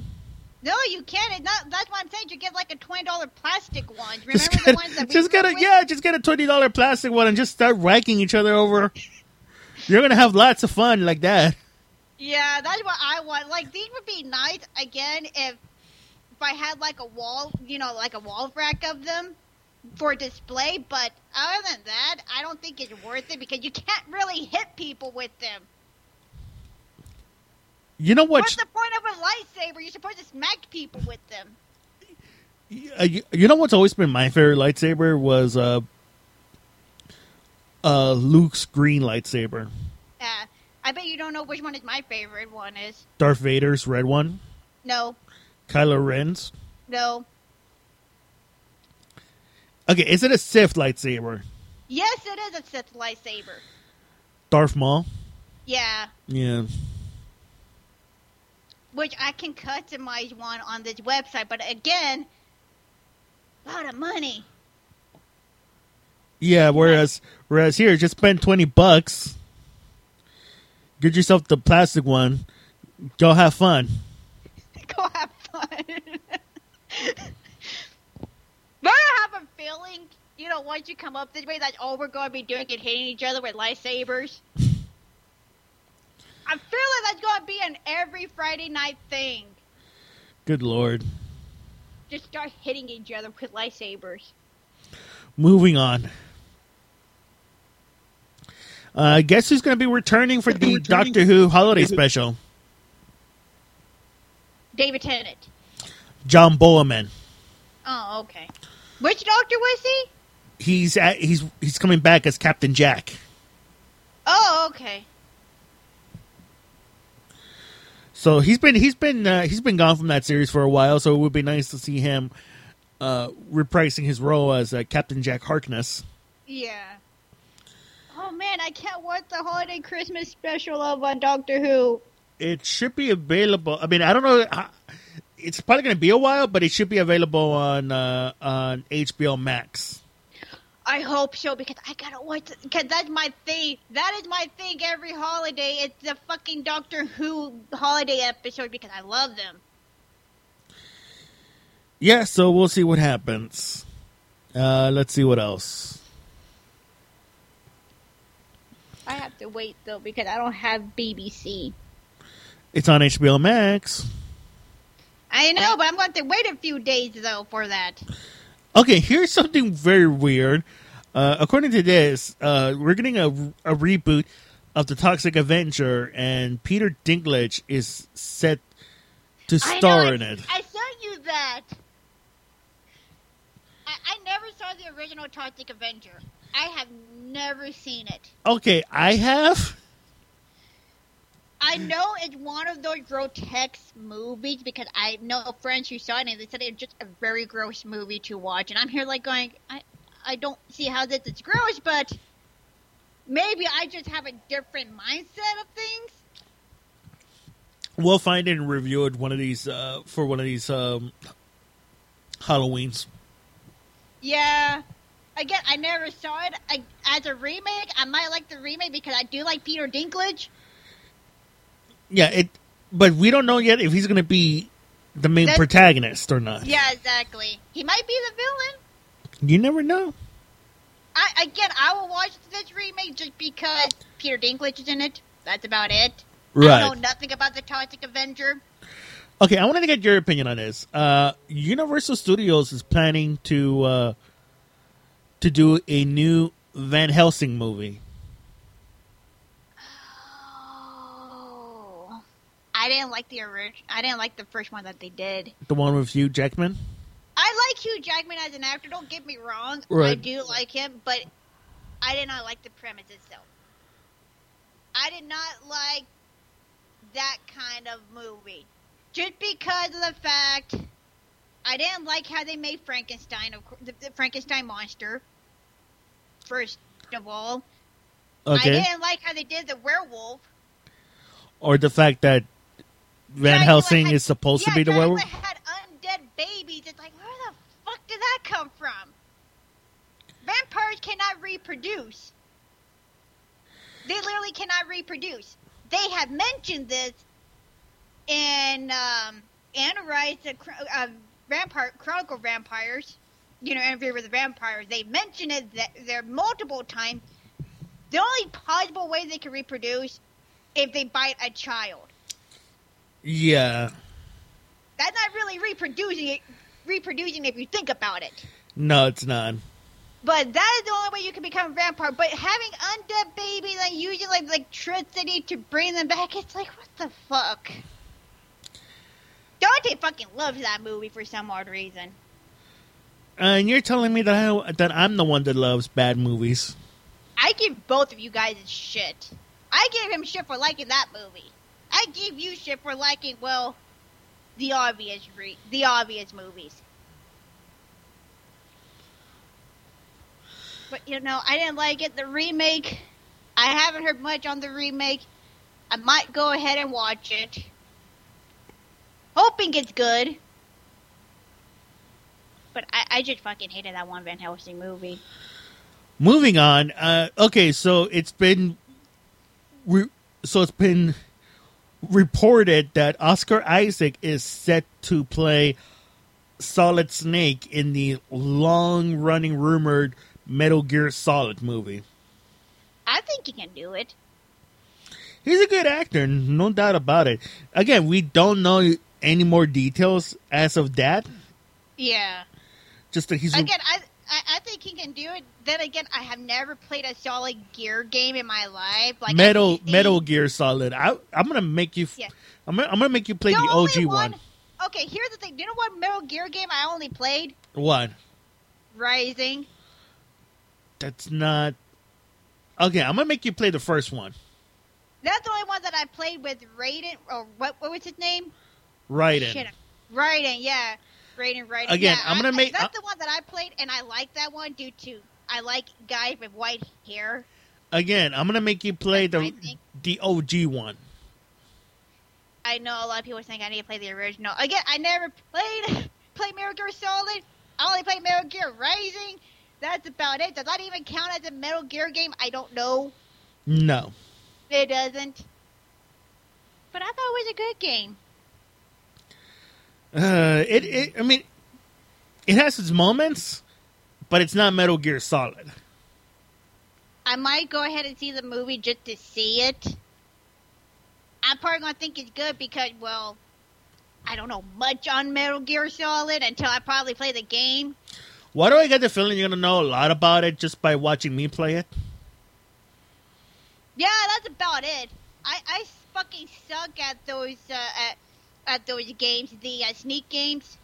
No, you can't. It's not, that's what I'm saying. You get like a twenty dollar plastic one. Remember Just the get, ones that we just get a with? yeah, just get a twenty dollar plastic one and just start whacking each other over. You're gonna have lots of fun like that. Yeah, that's what I want. Like these would be nice again if if I had like a wall, you know, like a wall rack of them for display. But other than that, I don't think it's worth it because you can't really hit people with them. You know what? What's the point of a lightsaber? You're supposed to smack people with them. you, you know what's always been my favorite lightsaber was uh, uh, Luke's green lightsaber. Uh, I bet you don't know which one is my favorite one is. Darth Vader's red one. No, Kylo Ren's. no. Okay, is it a Sith lightsaber? Yes, it is a Sith lightsaber. Darth Maul. Yeah, Yeah. which I can customize one on this website. But again, a lot of money. Yeah, whereas whereas here, just spend twenty bucks, get yourself the plastic one, go have fun. Go have fun. but I have a feeling, you know, once you come up this way, that's all we're going to be doing is hitting each other with lightsabers. I feel like that's going to be an every Friday night thing. Good lord. Just start hitting each other with lightsabers. Moving on. Uh, guess who's going to be returning for the Returning. Doctor Who holiday special? David Tennant. John Barrowman. Oh, okay. Which doctor was he? He's at, he's he's coming back as Captain Jack. Oh, okay. So he's been he's been uh, he's been gone from that series for a while. So it would be nice to see him uh, reprising his role as uh, Captain Jack Harkness. Yeah. Oh man, I can't watch the holiday Christmas special of on Doctor Who. It should be available. I mean, I don't know. how- It's probably going to be a while, but it should be available on uh, on HBO Max. I hope so because I gotta watch. Because that's my thing. That is my thing every holiday. It's the fucking Doctor Who holiday episode because I love them. Yeah, so we'll see what happens. Uh, let's see what else. I have to wait though because I don't have BBC. It's on HBO Max. I know, but I'm going to have to wait a few days though for that. Okay, here's something very weird. Uh, according to this, uh, we're getting a, a reboot of the Toxic Avenger, and Peter Dinklage is set to star know, in it. I sent you that. I, I never saw the original Toxic Avenger. I have never seen it. Okay, I have. I know it's one of those grotesque movies because I know friends who saw it and they said it's just a very gross movie to watch. And I'm here like going, I, I don't see how this is gross, but maybe I just have a different mindset of things. We'll find it and review it one of these uh, for one of these um, Halloweens. Yeah. Again, I never saw it I, as a remake. I might like the remake because I do like Peter Dinklage. Yeah, it. But we don't know yet if he's going to be the main That's- protagonist or not. Yeah, exactly. He might be the villain. You never know. I again, I will watch this remake just because Peter Dinklage is in it. That's about it. Right. I know nothing about the Toxic Avenger. Okay, I wanted to get your opinion on this. Uh, Universal Studios is planning to uh, to do a new Van Helsing movie. I didn't like the original. I didn't like the first one that they did. The one with Hugh Jackman. I like Hugh Jackman as an actor. Don't get me wrong. I do like him, but I did not like the premise itself. I did not like that kind of movie. Just because of the fact I didn't like how they made Frankenstein, of course, the, the Frankenstein monster. First of all, okay. I didn't like how they did the werewolf. Or the fact that Van Dracula Helsing had- is supposed yeah, to be the werewolf. had undead babies. It's like, where the fuck did that come from? Vampires cannot reproduce. They literally cannot reproduce. They have mentioned this in um, Anne Rice, uh, uh, Vampire Chronicle Vampires. You know, Interview with the Vampires. They mention it that there multiple times. The only possible way they can reproduce if they bite a child. Yeah. That's not really reproducing it, reproducing if you think about it. No, it's not. But that is the only way you can become a vampire. But having undead babies and using like electricity to bring them back, it's like what the fuck. Dante fucking loves that movie for some odd reason. And you're telling me that I, that I'm the one that loves bad movies. I give both of you guys shit. I give him shit for liking that movie. I give you shit for liking well, the obvious re- the obvious movies. But you know, I didn't like it. The remake, I haven't heard much on the remake. I might go ahead and watch it, hoping it's good. But I, I just fucking hated that one Van Helsing movie. Moving on. Uh, okay, so it's been re- so it's been reported that Oscar Isaac is set to play Solid Snake in the long-running rumored Metal Gear Solid movie. I think he can do it. He's a good actor, no doubt about it. Again, we don't know any more details as of that. Yeah. Just that he's Again, I, I I think he can do it. Then again, I have never played a solid Gear game in my life. Like Metal Metal Gear Solid. I, I'm gonna make you. Yeah. I'm gonna, I'm gonna make you play the, only OG one. Okay, here's the thing. Do you know what Metal Gear game I only played? What? Rising. That's not. Okay, I'm gonna make you play the first one. That's the only one that I played with Raiden. Or what? What was his name? Right Shit. Raiden. Yeah. Raiden. Raiden. Again, Yeah, I'm gonna I- make- That's uh, the one that I played, and I like that one due to I like guys with white hair. Again, I'm gonna make you play the the OG one. I know a lot of people think I need to play the original. Again, I never played play Metal Gear Solid. I only played Metal Gear Rising. That's about it. Does that even count as a Metal Gear game? I don't know. No. It doesn't. But I thought it was a good game. Uh, it, it. I mean, it has its moments, but it's not Metal Gear Solid. I might go ahead and see the movie just to see it. I'm probably gonna think it's good because, well, I don't know much on Metal Gear Solid until I probably play the game. Why do I get the feeling you're gonna know a lot about it just by watching me play it? Yeah, that's about it. I, I fucking suck at those uh, at, at those games, the uh, sneak games.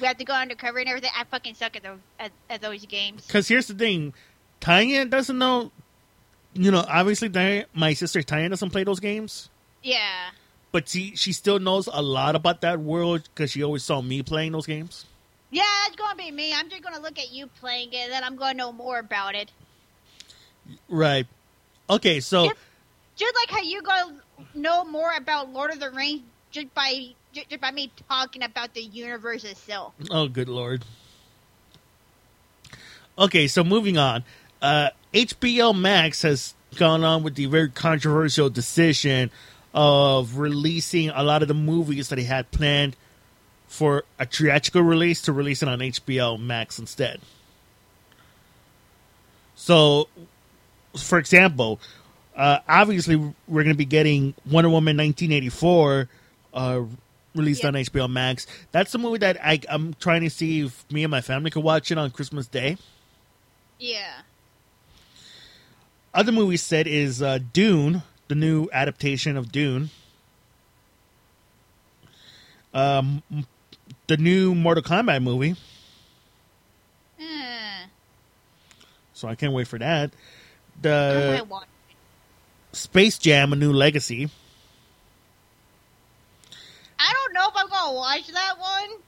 We have to go undercover and everything. I fucking suck at those at, at those games. Because here's the thing, Tanya doesn't know. You know, obviously, my sister Tanya doesn't play those games, Yeah, but she she still knows a lot about that world because she always saw me playing those games. yeah, it's gonna be me. I'm just gonna look at you playing it, and then I'm gonna know more about it. Right. Okay, so Yep. Just like how you gonna know more about Lord of the Rings just by just, by me talking about the universe itself. oh, good lord. Okay, so moving on. Uh, HBO Max has gone on with the very controversial decision of releasing a lot of the movies that he had planned for a theatrical release to release it on HBO Max instead. So, for example, uh, obviously we're going to be getting Wonder Woman 1984 uh, released Yeah. on HBO Max. That's the movie that I, I'm trying to see if me and my family could watch it on Christmas Day. Yeah. Other movie said is uh, Dune, the new adaptation of Dune. Um, the new Mortal Kombat movie. Hmm. So I can't wait for that. The. Space Jam: A New Legacy. Gonna watch that one.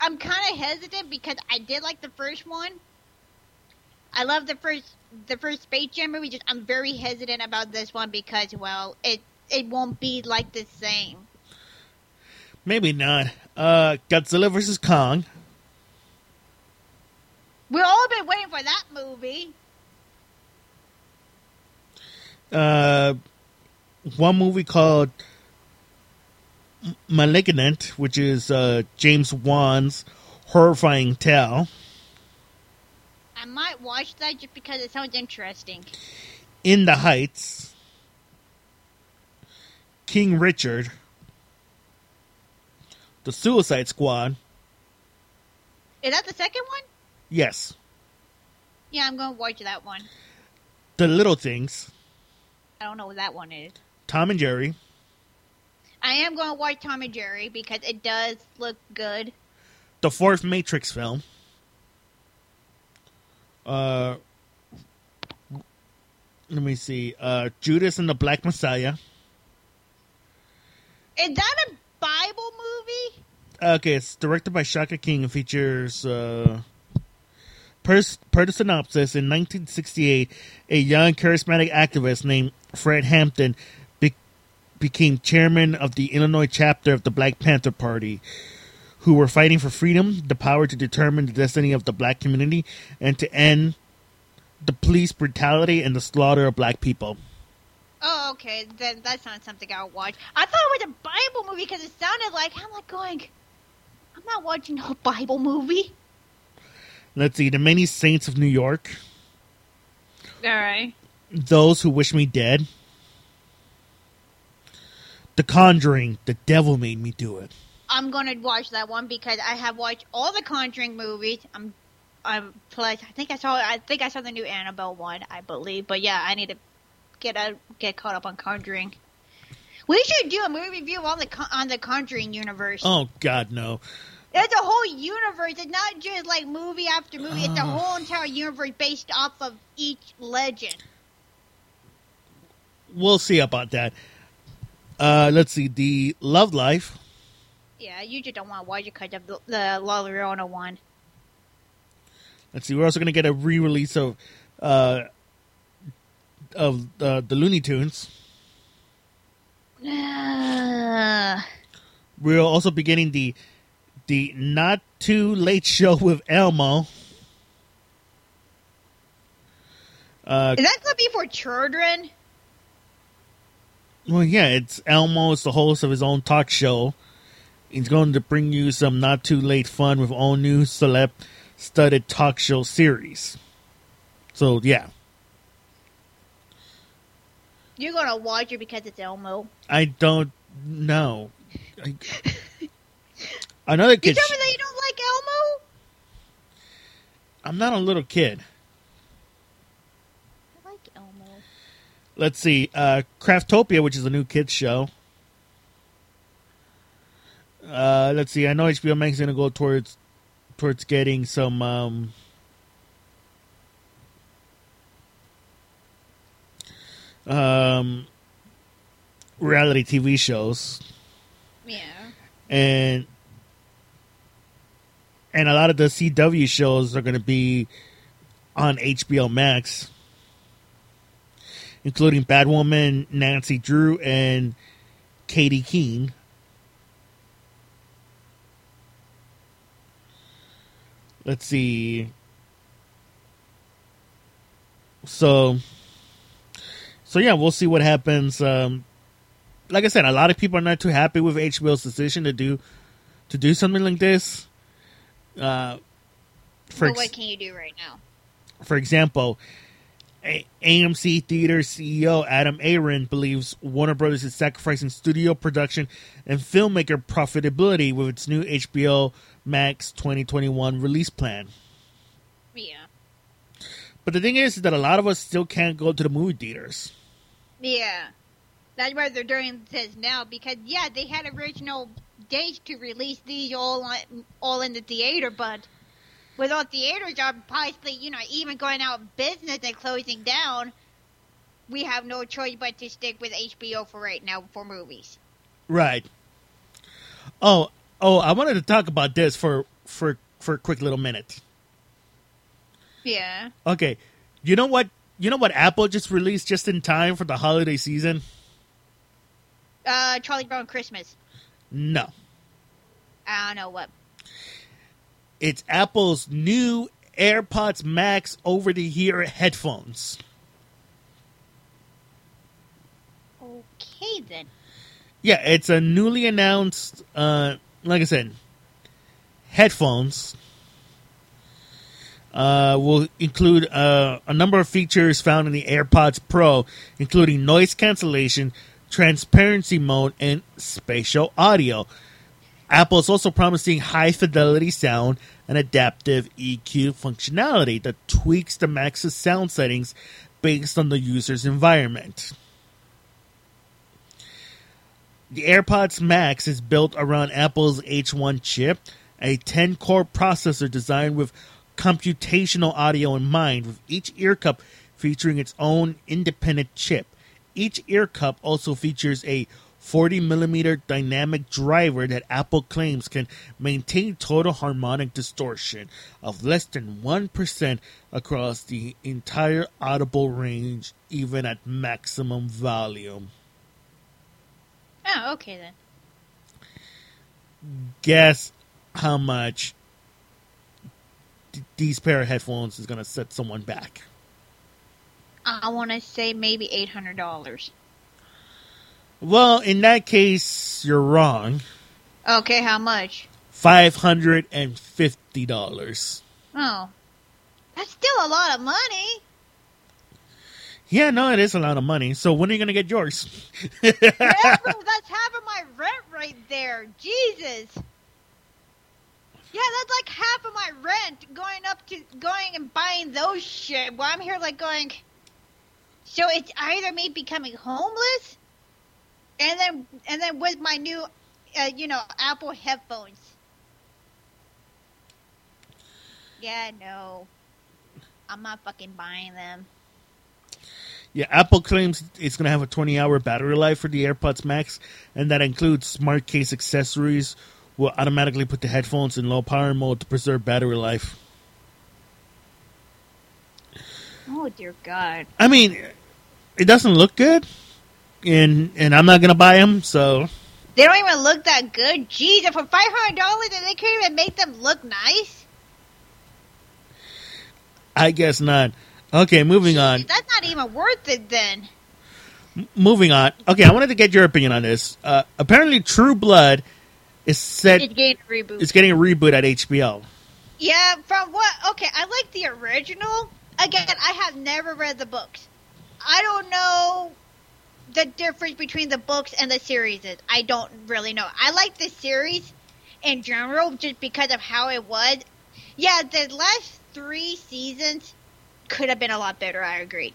I'm kind of hesitant because I did like the first one. I love the first the first Space Jam movie. Just I'm very hesitant about this one because well, it it won't be like the same. Maybe not. Uh, Godzilla vs Kong. We've all been waiting for that movie. Uh, one movie called *Malignant*, which is uh, James Wan's horrifying tale. I might watch that just because it sounds interesting. *In the Heights*, *King Richard*, *The Suicide Squad*. Is that the second one? Yes, Yeah, I'm gonna watch that one. *The Little Things*, I don't know what that one is. *Tom and Jerry*, I am gonna watch Tom and Jerry because it does look good. the fourth Matrix film. Uh, let me see. Uh, Judas and the Black Messiah. Is that a Bible movie? Okay, it's directed by Shaka King and features. Uh, per, per the synopsis, in 1968, a young charismatic activist named Fred Hampton became chairman of the Illinois chapter of the Black Panther Party. who were fighting for freedom, the power to determine the destiny of the black community, and to end the police brutality and the slaughter of black people. Oh, okay. Then that sounds something I'll watch. I thought it was a Bible movie because it sounded like I'm like going. I'm not watching a Bible movie. Let's see, the many saints of Newark, All right. those who wish me dead, The Conjuring, the devil made me do it. I'm gonna watch that one because I have watched all the Conjuring movies. I'm, I'm plus I think I saw I think I saw the new Annabelle one, I believe. But yeah, I need to get a, get caught up on Conjuring. We should do a movie review on the on the Conjuring universe. Oh God, no! It's a whole universe. It's not just like movie after movie. It's a ah. whole entire universe based off of each legend. We'll see about that. Uh, let's see, the Love Life. Yeah, you just don't want to watch it because of the, the La Llorona one. Let's see, we're also going to get a re-release of uh, of uh, the Looney Tunes. Uh, We're also beginning the the Not Too Late Show with Elmo. Uh, is that gonna be for children? Well, yeah, it's Elmo. It's the host of his own talk show. He's going to bring you some not too late fun with all new celeb studded talk show series. So yeah, You're gonna watch it because it's Elmo. I don't know. I, another You kid. tell me that you don't like Elmo? I'm not a little kid. I like Elmo. Let's see, uh, Craftopia, which is a new kids show. Uh, let's see. I know HBO Max is gonna go towards towards getting some um, um, reality TV shows, Yeah. and and a lot of the CW shows are going to be on HBO Max, including Batwoman, Nancy Drew, and Katy Keene. Let's see. So, so yeah, we'll see what happens. Um, like I said, a lot of people are not too happy with HBO's decision to do to do something like this. Uh, for ex- what can you do right now? for example, A- AMC Theater CEO Adam Aron believes Warner Brothers is sacrificing studio production and filmmaker profitability with its new HBO Max 2021 release plan. Yeah. But the thing is that a lot of us still can't go to the movie theaters. Yeah. That's why they're doing this now because yeah, they had original dates to release these all on, all in the theater, but with all theaters are possibly you know even going out of business and closing down, we have no choice but to stick with HBO for right now for movies. Right. Oh, Oh, I wanted to talk about this for for for a quick little minute. Yeah. Okay, you know what? You know what Apple just released just in time for the holiday season? Uh, Charlie Brown Christmas. No, I don't know what. It's Apple's new AirPods Max over-the-ear headphones. Okay then. Yeah, it's a newly announced, uh, like I said, headphones. Uh, will include uh, a number of features found in the AirPods Pro, including noise cancellation, transparency mode, and spatial audio. Apple is also promising high fidelity sound and adaptive EQ functionality that tweaks the Max's sound settings based on the user's environment. The AirPods Max is built around Apple's H1 chip, a 10 core processor designed with computational audio in mind, with each ear cup featuring its own independent chip. Each ear cup also features a 40 millimeter dynamic driver that Apple claims can maintain total harmonic distortion of less than 1% across the entire audible range, even at maximum volume. Oh, okay then. guess how much th- these pair of headphones is going to set someone back. I want to say maybe eight hundred dollars. Well, in that case, you're wrong. Okay, how much? Five hundred and fifty dollars. Oh, that's still a lot of money. Yeah, no, it is a lot of money. So when are you going to get yours? That's half of my rent right there. Jesus. Yeah, that's like half of my rent going up to going and buying those shit. While I'm here, like going. So it's either me becoming homeless, and then and then with my new, uh, you know, Apple headphones. Yeah, no, I'm not fucking buying them. Yeah, Apple claims it's going to have a 20 hour battery life for the AirPods Max, and that includes smart case accessories will automatically put the headphones in low power mode to preserve battery life. Oh dear God. I mean, it doesn't look good, and and I'm not going to buy them, so They don't even look that good. Jeez, and for five hundred dollars, and they can't even make them look nice. I guess not. Okay, moving on. That's not even worth it then. Moving on. Okay, I wanted to get your opinion on this. Uh, apparently, True Blood is set. It's getting a reboot. It's getting a reboot at HBO. yeah, from what? Okay, I like the original. Again, I have never read the books. I don't know the difference between the books and the series. Is. I don't really know. I like the series in general just because of how it was. Yeah, the last three seasons could have been a lot better. I agree.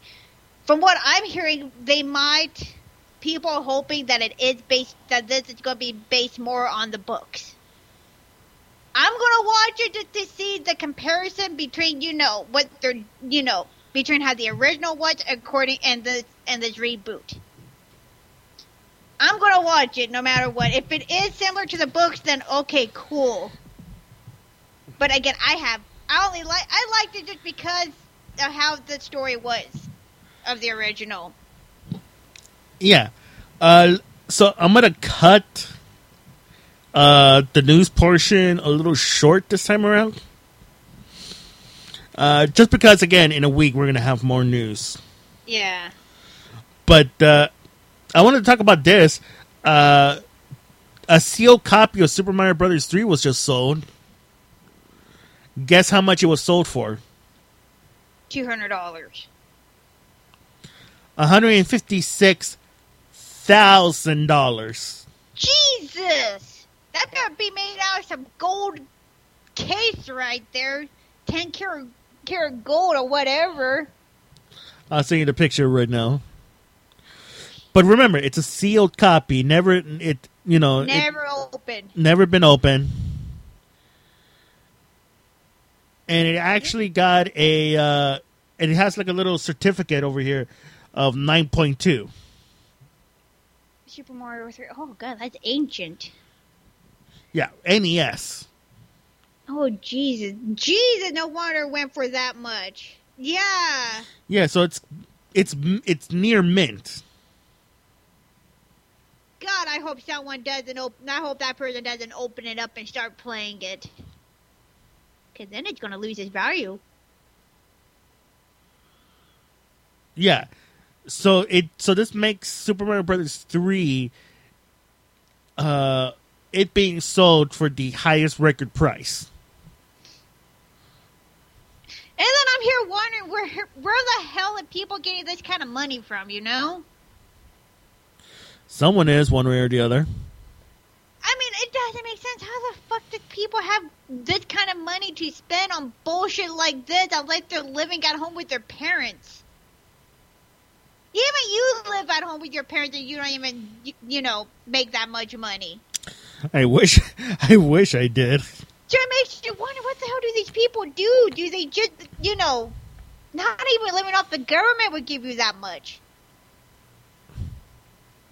From what I'm hearing, they might people are hoping that it is based that this is going to be based more on the books. I'm gonna watch it to see the comparison between you know what they're you know between how the original was according and the and this reboot. I'm gonna watch it no matter what. If it is similar to the books, then okay, cool. But again, I have I only like I liked it just because of how the story was of the original. Yeah. Uh, so I'm gonna cut uh, the news portion a little short this time around. Uh, just because, again, in a week we're gonna have more news. Yeah. But uh, I wanted to talk about this. Uh, a sealed copy of Super Mario Brothers 3 was just sold. Guess how much it was sold for? Two hundred dollars. $156,000. Jesus! that gotta be made out of some gold case right there. 10 karat, karat gold or whatever. I'll send you the picture right now. But remember, it's a sealed copy. Never, it you know, it- Never opened. never been open. And it actually got a, uh, and it has like a little certificate over here of 9.2. Super Mario 3. Oh, God, that's ancient. Yeah, NES. Oh Jesus, Jesus! No wonder it went for that much. Yeah. Yeah, so it's it's it's near mint. God, I hope someone doesn't open. I hope that person doesn't open it up and start playing it, because then it's gonna lose its value. Yeah. So it so this makes Super Mario Brothers 3 uh it being sold for the highest record price. And then I'm here wondering where where the hell are people getting this kind of money from, you know? Someone is one way or the other. I mean, it doesn't make sense. How the fuck do people have this kind of money to spend on bullshit like this unless they're living at home with their parents? Even you live at home with your parents and you don't even, you, you know, make that much money. I wish, I wish I did. So it makes you wonder what the hell do these people do? Do they just, you know, not even living off the government would give you that much?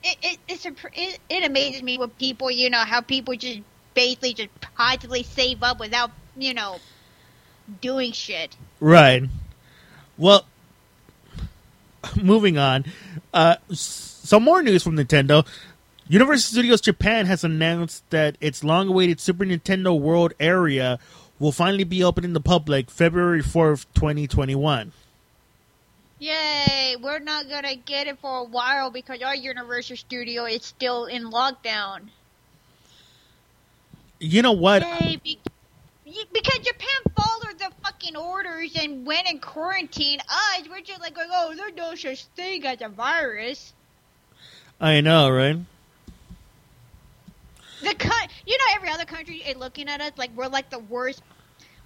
It it it's a, it, it amazes me with people, you know, how people just basically just positively save up without, you know, doing shit. Right. Well, moving on. Uh, some more news from Nintendo. Universal Studios Japan has announced that its long awaited Super Nintendo World area will finally be open in the public February 4th, 2021. Yay! We're not gonna get it for a while because our Universal Studio is still in lockdown. You know what? Yay! Be- because Japan followed the fucking orders and went in quarantine us, we're just like, oh, there's no such thing as a virus. I know, right? The con- you know, every other country is looking at us like we're like the worst.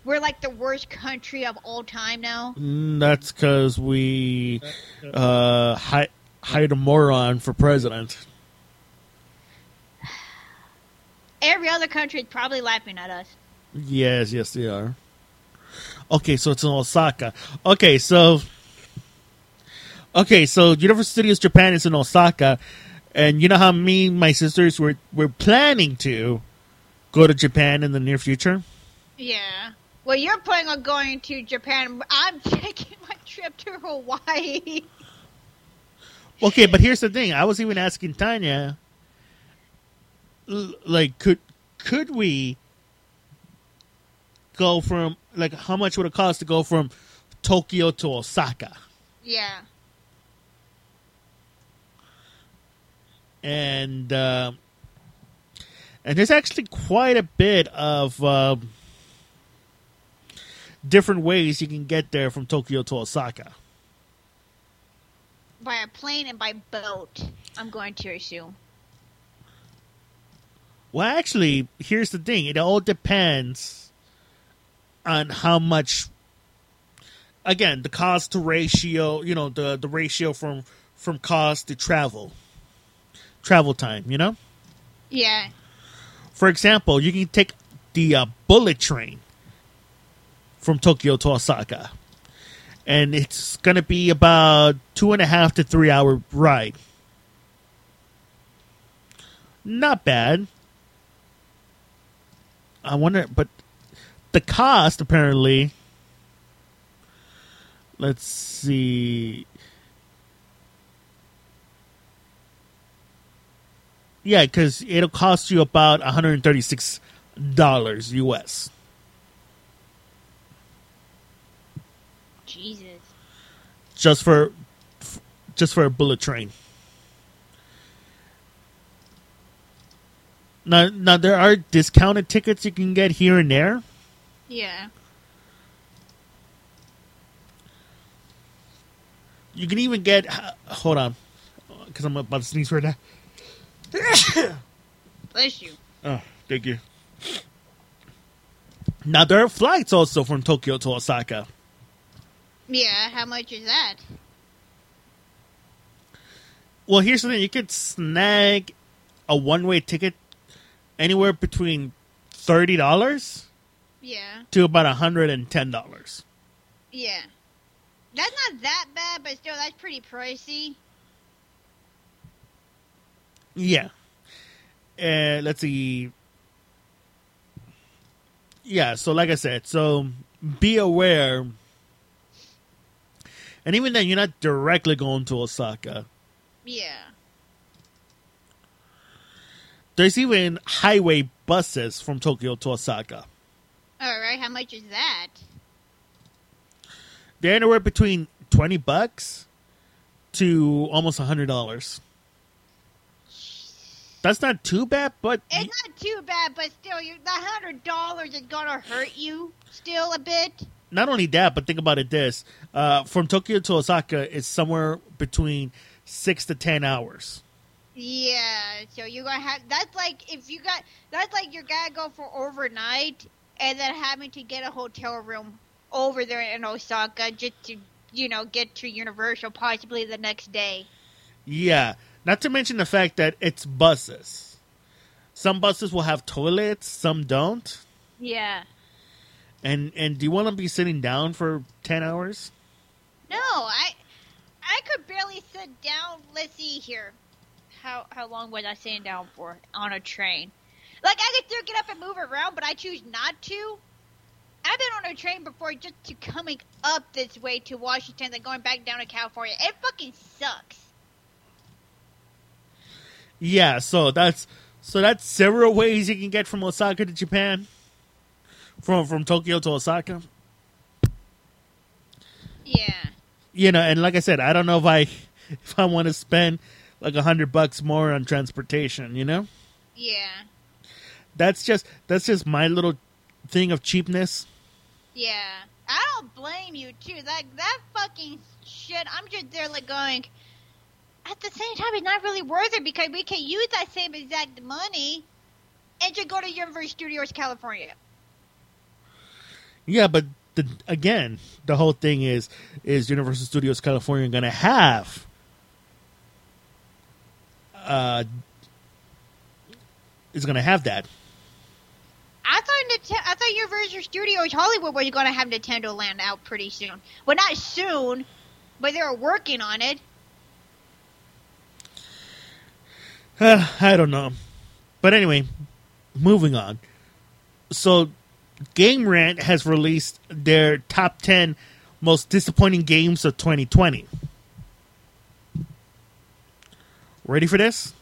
We're like the worst country of all time now. Mm, that's because we uh, hi- hired a moron for president. Every other country is probably laughing at us. Yes, yes, they are. Okay, so it's in Osaka. Okay, so okay, so Universal Studios Japan is in Osaka, and you know how me and my sisters were we're planning to go to Japan in the near future. Yeah. Well, you're planning on going to Japan. I'm taking my trip to Hawaii. Okay, but here's the thing. I was even asking Tanya, like, could could we go from like how much would it cost to go from Tokyo to Osaka? Yeah. and uh, and there's actually quite a bit of uh, different ways you can get there from Tokyo to Osaka. By a plane and by boat, I'm going to assume. Well, actually, here's the thing: it all depends on how much. Again, the cost to ratio, you know, the the ratio from from cost to travel, travel time. You know. Yeah. For example, you can take the uh, bullet train from Tokyo to Osaka, and it's going to be about two and a half to three hour ride. Not bad. I wonder, but the cost apparently. Let's see. Yeah, because it'll cost you about one hundred and thirty-six dollars US. Jesus. just for f- just for a bullet train. Now, now there are discounted tickets you can get here and there. Yeah. You can even get. Hold on, because I'm about to sneeze right now. Bless you. Oh, thank you. Now there are flights also from Tokyo to Osaka. Yeah, how much is that? Well, here's the thing: you could snag a one-way ticket anywhere between thirty dollars Yeah. to about hundred and ten dollars. Yeah. That's not that bad, but still, that's pretty pricey. Yeah. Uh, let's see. yeah, so like I said, so be aware. And even then, you're not directly going to Osaka. Yeah. There's even highway buses from Tokyo to Osaka. All right. How much is that? They're anywhere between twenty bucks to almost a hundred dollars. That's not too bad, but It's not too bad, but still, you the hundred dollars is gonna hurt you still a bit. Not only that, but think about it this: uh, from Tokyo to Osaka is somewhere between six to ten hours. Yeah, so you're gonna have that's like if you got that's like you're gonna go for overnight and then having to get a hotel room over there in Osaka just to you know get to Universal possibly the next day. Yeah, not to mention the fact that it's buses. Some buses will have toilets, some don't. Yeah. And and do you want to be sitting down for ten hours? No, I I could barely sit down. Let's see here. How how long was I sitting down for on a train? Like I could still get up and move around, but I choose not to. I've been on a train before just to coming up this way to Washington and going back down to California. It fucking sucks. Yeah, so that's so that's several ways you can get from Osaka to Japan. From from Tokyo to Osaka. Yeah. You know, and like I said, I don't know if I if I want to spend like a hundred bucks more on transportation, you know? Yeah. That's just that's just my little thing of cheapness. Yeah. I don't blame you too. That that fucking shit. I'm just there like going. At the same time, it's not really worth it because we can use that same exact money and just go to Universal Studios California. Yeah, but the, again, the whole thing is is Universal Studios California going to have uh is going to have that. I thought Nite- I thought Universal Studios Hollywood was going to have Nintendo Land out pretty soon. Well, not soon, but they were working on it. Uh, I don't know. But anyway, moving on. So, Game Rant has released their top 10 most disappointing games of 2020. Ready for this?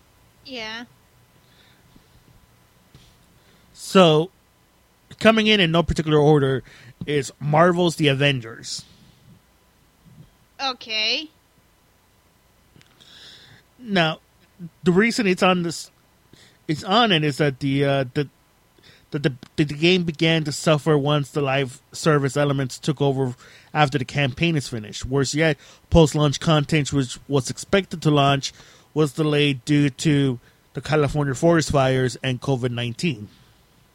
Yeah. So, coming in in no particular order is Marvel's The Avengers. Okay. Now, the reason it's on this, it's on it is that the uh, the, the the the game began to suffer once the live service elements took over after the campaign is finished. Worse yet, post-launch content, which was expected to launch, was delayed due to the California forest fires and COVID nineteen.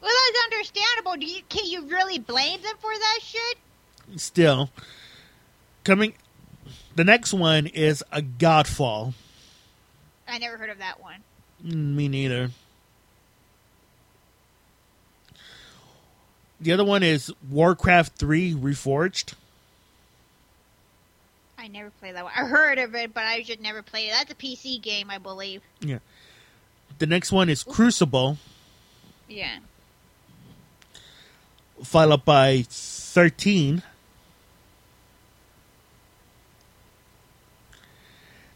Well, that's understandable. Do you can you really blame them for that shit? Still, coming, the next one is a Godfall. I never heard of that one. Mm, Me neither. The other one is Warcraft 3 Reforged. I never played that one. I heard of it, but I just never played it. That's a PC game, I believe. Yeah. The next one is Crucible, Yeah. followed by 13.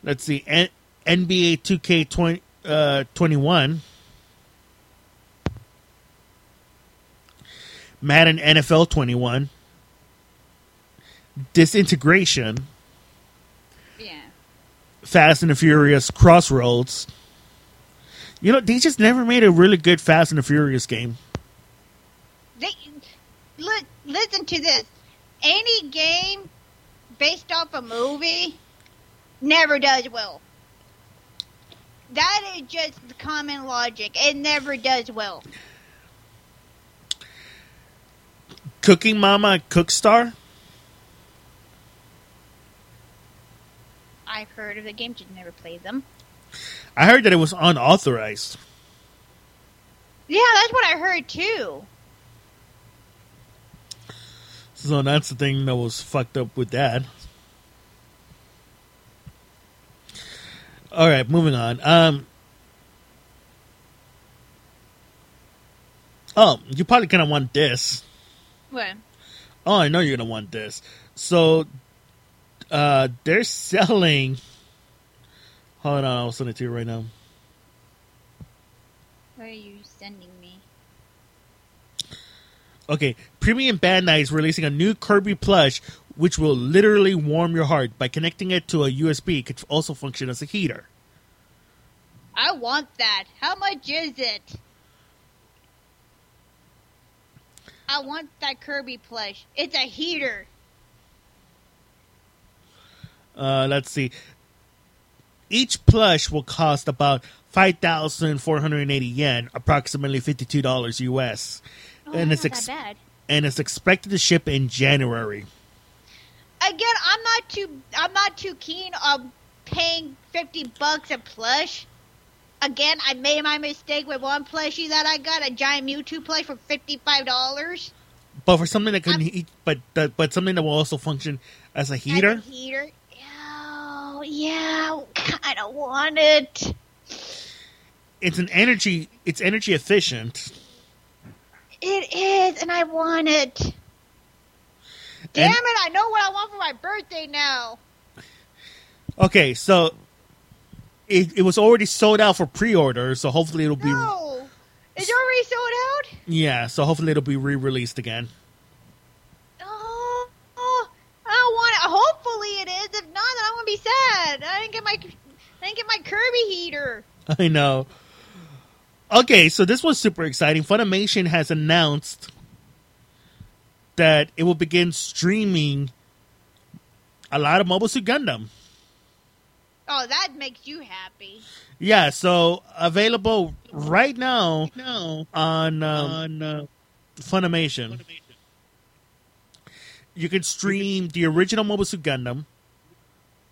Let's see, N- NBA 2K 20, uh, 21. Madden NFL 21. Disintegration. Yeah. Fast and the Furious Crossroads. You know, they just never made a really good Fast and the Furious game. They look, listen to this. Any game based off a movie never does well. That is just common logic. It never does well. Cooking Mama Cookstar. I've heard of the game, just never played them. I heard that it was unauthorized. Yeah, that's what I heard too. So that's the thing that was fucked up with that. All right, moving on. Um, Oh, you probably gonna want this. What? Oh, I know you're gonna want this. So, uh, they're selling. Hold on, I'll send it to you right now. What are you sending me? Okay, Premium Bandai is releasing a new Kirby plush, which will literally warm your heart by connecting it to a USB. It could also function as a heater. I want that. How much is it? I want that Kirby plush. It's a heater. Uh, let's see. Each plush will cost about five thousand four hundred and eighty yen, approximately fifty-two dollars US, Oh, and it's not ex- bad. and it's expected to ship in January. Again, I'm not too. I'm not too keen on paying fifty bucks a plush. Again, I made my mistake with one plushie that I got, a giant Mewtwo plush for fifty-five dollars. But for something that can I'm- uh, heat, but that, but something that will also function as a heater. heater. Oh, yeah, kind of want it. It's an energy. It's energy efficient. It is, and I want it. Damn it! I know what I want for my birthday now. Okay, so it, it was already sold out for pre-order, so hopefully it'll be No, it's already sold out. yeah. So hopefully it'll be re-released again. Oh, oh, I want it. Hopefully it is. If not, then I'm gonna be sad. I didn't get my, I didn't get my Kirby heater. I know. Okay, so this was super exciting. Funimation has announced that it will begin streaming a lot of Mobile Suit Gundam. Oh, that makes you happy. Yeah, so available right now on um, on uh, Funimation. You can stream the original Mobile Suit Gundam,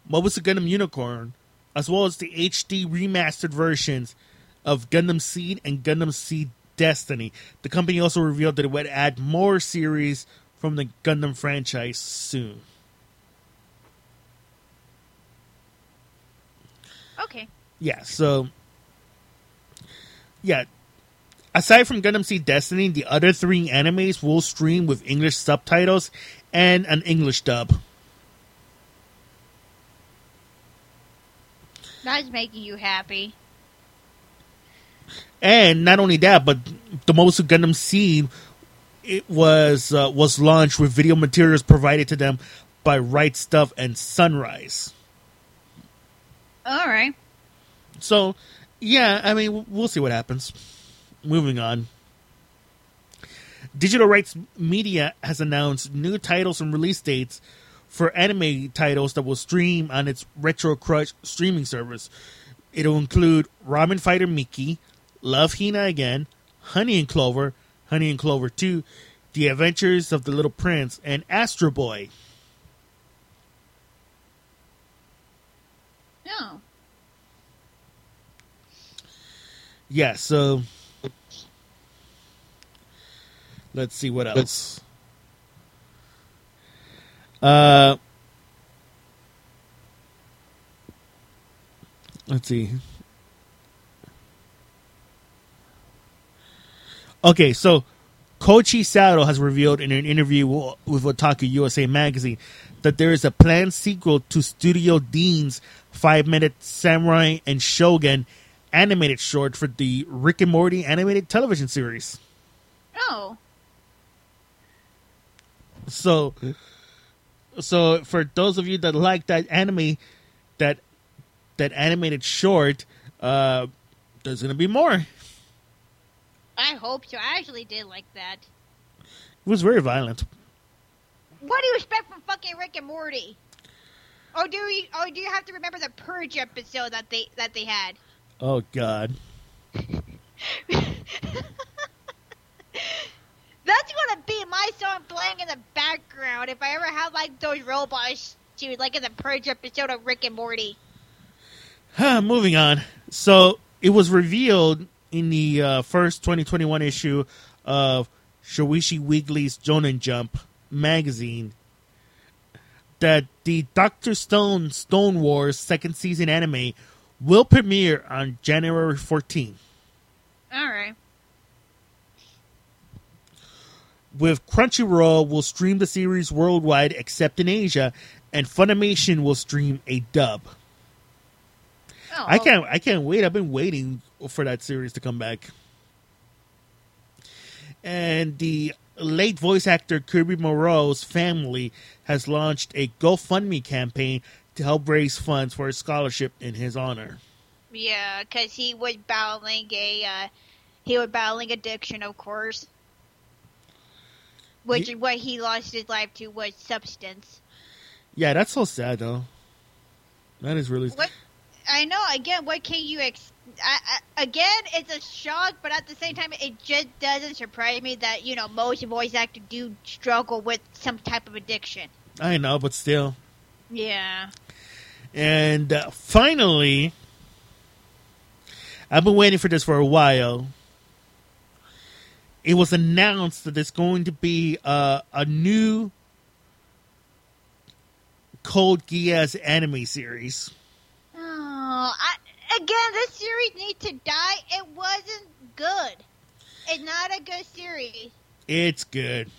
Mobile Suit Gundam Unicorn, as well as the HD remastered versions of Gundam Seed and Gundam Seed Destiny. The company also revealed that it would add more series from the Gundam franchise soon. Okay. Yeah, so yeah. Aside from Gundam Seed Destiny, the other three animes will stream with English subtitles and an English dub. That's making you happy. And not only that, but the Mosu Gundam Seed it was uh, was launched with video materials provided to them by Right Stuf and Sunrise. All right. So, yeah, I mean, we'll see what happens. Moving on. Digital Rights Media has announced new titles and release dates for anime titles that will stream on its Retro Crush streaming service. It'll include Ramen Fighter Miki, Love Hina Again, Honey and Clover, Honey and Clover 2, The Adventures of the Little Prince, and Astro Boy. No. Yeah, so let's see what else. Uh Let's see. Okay, so Koichi Sato has revealed in an interview with Otaku USA magazine that there is a planned sequel to Studio Deen's five minute Samurai and Shogun animated short for the Rick and Morty animated television series. No. So, so for those of you that like that anime, that that animated short, uh, there's gonna be more. I hope so. I actually did like that. It was very violent. What do you expect from fucking Rick and Morty? Oh, do you? Oh, do you have to remember the Purge episode that they that they had? Oh God. That's gonna be my song playing in the background if I ever have like those robots shoot like in the Purge episode of Rick and Morty. Moving on. So it was revealed in the uh, first 2021 issue of Shueisha Weekly's Shonen Jump magazine that the Doctor Stone Stone Wars second season anime will premiere on January 14th. All right. with Crunchyroll will stream the series worldwide except in Asia, and Funimation will stream a dub. Oh, I can't I can't wait. I've been waiting for that series to come back. And the late voice actor Kirby Morrow's family has launched a GoFundMe campaign to help raise funds for a scholarship in his honor. Yeah, because he was battling a uh, he was battling addiction, of course. Which Ye- is what he lost his life to was substance. Yeah, that's so sad though. That is really What I know. Again, what can you ex? I, I, again, it's a shock, but at the same time, it just doesn't surprise me that you know most voice actors do struggle with some type of addiction. I know, but still. Yeah. And uh, finally, I've been waiting for this for a while. It was announced that there's going to be uh, a new Code Geass anime series. Oh, I, again, this series needs to die. It wasn't good. It's not a good series. It's good.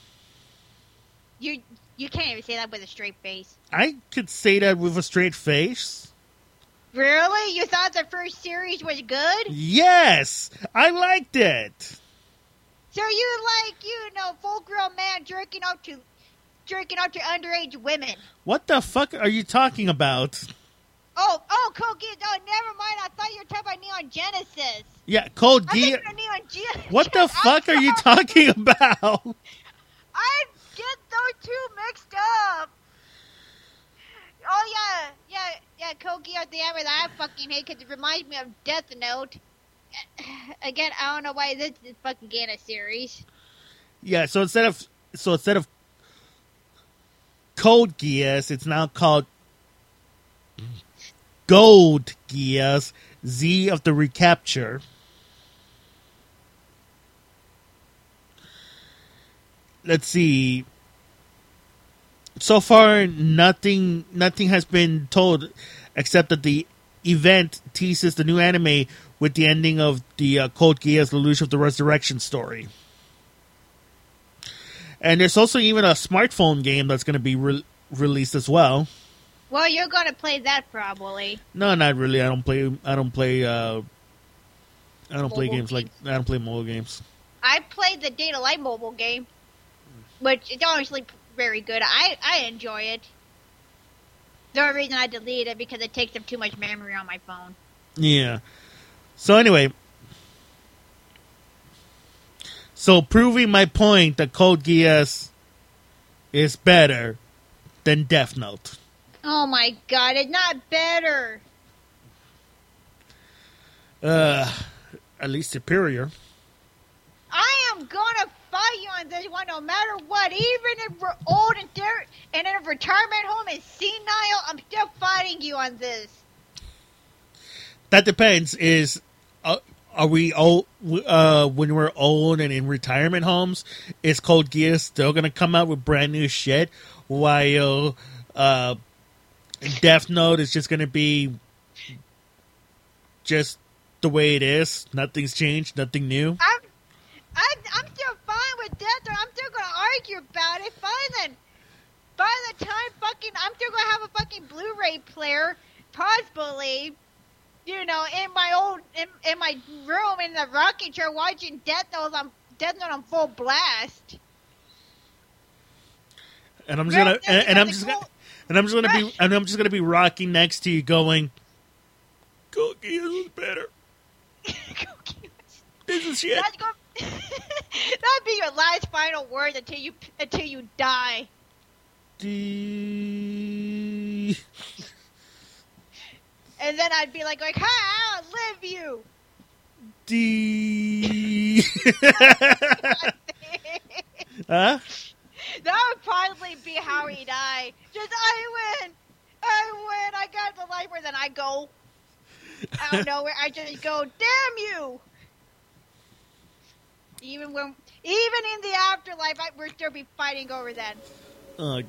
You you can't even say that with a straight face. I could say that with a straight face. Really? You thought the first series was good? Yes, I liked it. So you like, you know, full grown man jerking out to jerking out to underage women. What the fuck are you talking about? Oh, oh, Kogi, oh, never mind. I thought you were talking about Neon Genesis. Yeah, Code Geass. Neon Genesis. What the fuck are you talking about? I get those two mixed up. Oh yeah, yeah, yeah. Kogi at the end that I fucking hate because it reminds me of Death Note. Again, I don't know why this is fucking getting a series. Yeah, so instead of so instead of Code Geass, it's now called Code Geass, Z of the Recapture. Let's see. So far, nothing nothing has been told, except that the event teases the new anime with the ending of the uh, Code Geass: Lelouch of the Resurrection story. And there's also even a smartphone game that's going to be re- released as well. Well, you're gonna play that probably. No, not really. I don't play. I don't play. Uh, I don't play Mobile games like. I don't play mobile games. I played the Data Light mobile game, which is honestly very good. I I enjoy it. The only reason I deleted it because it takes up too much memory on my phone. Yeah. So anyway, so proving my point that Code Geass is better than Death Note. Oh my god, it's not better. Uh, at least superior. I am gonna fight you on this one no matter what. Even if we're old and dirt and in a retirement home and senile, I'm still fighting you on this. That depends. Is uh, are we old? Uh, when we're old and in retirement homes, is Cold Gear still gonna come out with brand new shit? While uh, Death Note is just gonna be just the way it is. Nothing's changed. Nothing new. I'm, I'm, I'm still fine with Death Note. I'm still gonna argue about it. Fine then. By the time fucking, I'm still gonna have a fucking Blu-ray player, possibly. You know, in my old, in, in my room in the rocking chair, watching Death Note on Death Note on full blast. And I'm just gonna and, and I'm just the gonna and I'm just gonna be and I'm just gonna be rocking next to you, going, "Code Geass is better. Cookie, This is shit." That's going that'd be your last final word until you until you die. D- And then I'd be like, like, "Ha! I'll live you." D. huh? That would probably be how he died. Just I win, I win. I got the where then I go out of nowhere. I just go, damn you. Even when, even in the afterlife, I, we're still be fighting over that. Oh,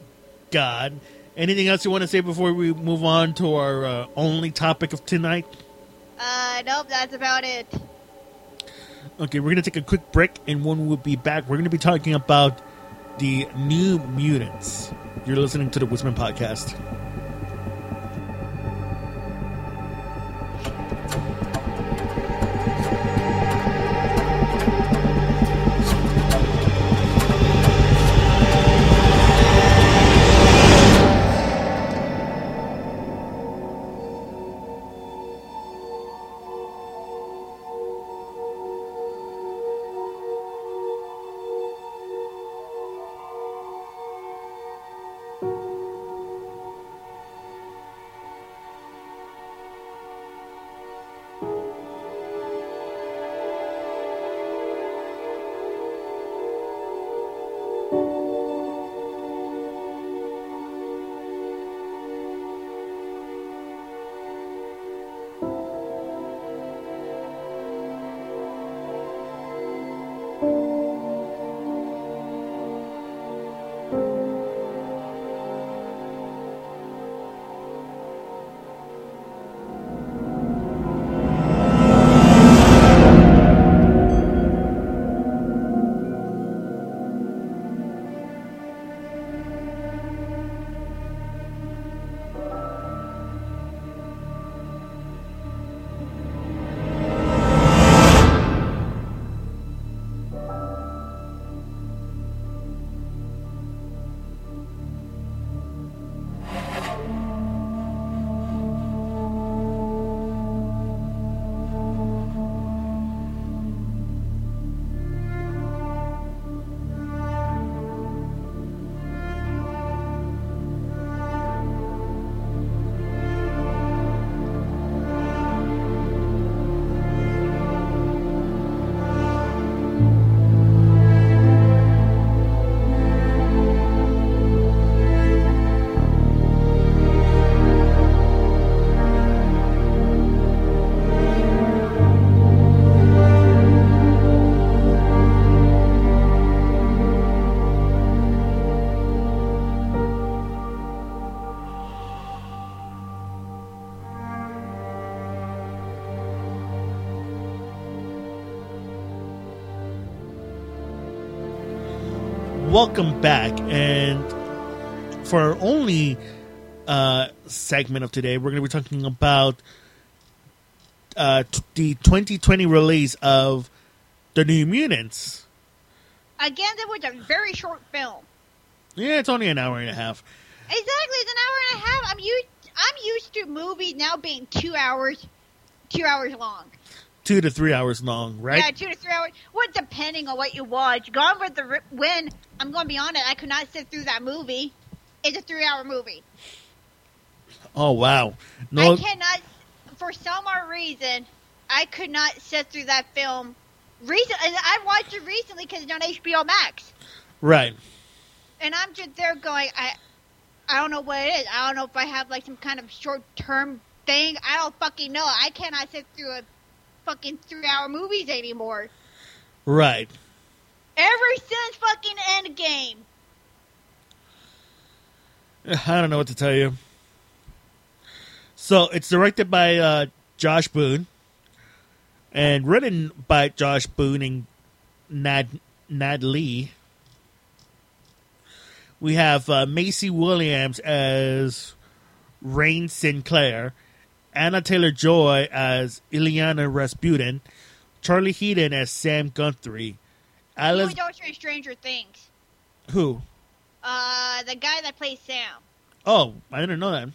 God. Anything else you want to say before we move on to our uh, only topic of tonight? Uh, nope, that's about it. Okay, we're going to take a quick break, and when we'll be back, we're going to be talking about the New Mutants. You're listening to the Woodsmen Podcast. Welcome back. And for our only uh, segment of today, we're going to be talking about uh, t- the 2020 release of The New Mutants. Again, that was a very short film. Yeah, it's only an hour and a half. Exactly, it's an hour and a half. I'm used. I'm used to movies now being two hours, two hours long. Two to three hours long, right? Yeah, two to three hours. Well, depending on what you watch. Gone with the Wind. I'm going to be honest. I could not sit through that movie. It's a three-hour movie. Oh wow! No, I cannot. For some odd reason, I could not sit through that film. Recent, and I watched it recently because it's on HBO Max. Right. And I'm just there going, I, I don't know what it is. I don't know if I have like some kind of short-term thing. I don't fucking know. I cannot sit through a fucking three-hour movies anymore. Right. Ever since fucking Endgame. I don't know what to tell you. So it's directed by uh, Josh Boone and written by Josh Boone and Nad Nad Lee. We have uh, Maisie Williams as Rahne Sinclair, Anya Taylor Joy as Illyana Rasputin, Charlie Heaton as Sam Guthrie, Alice. He was Stranger Things. Who? Uh, the guy that plays Sam. Oh, I didn't know that.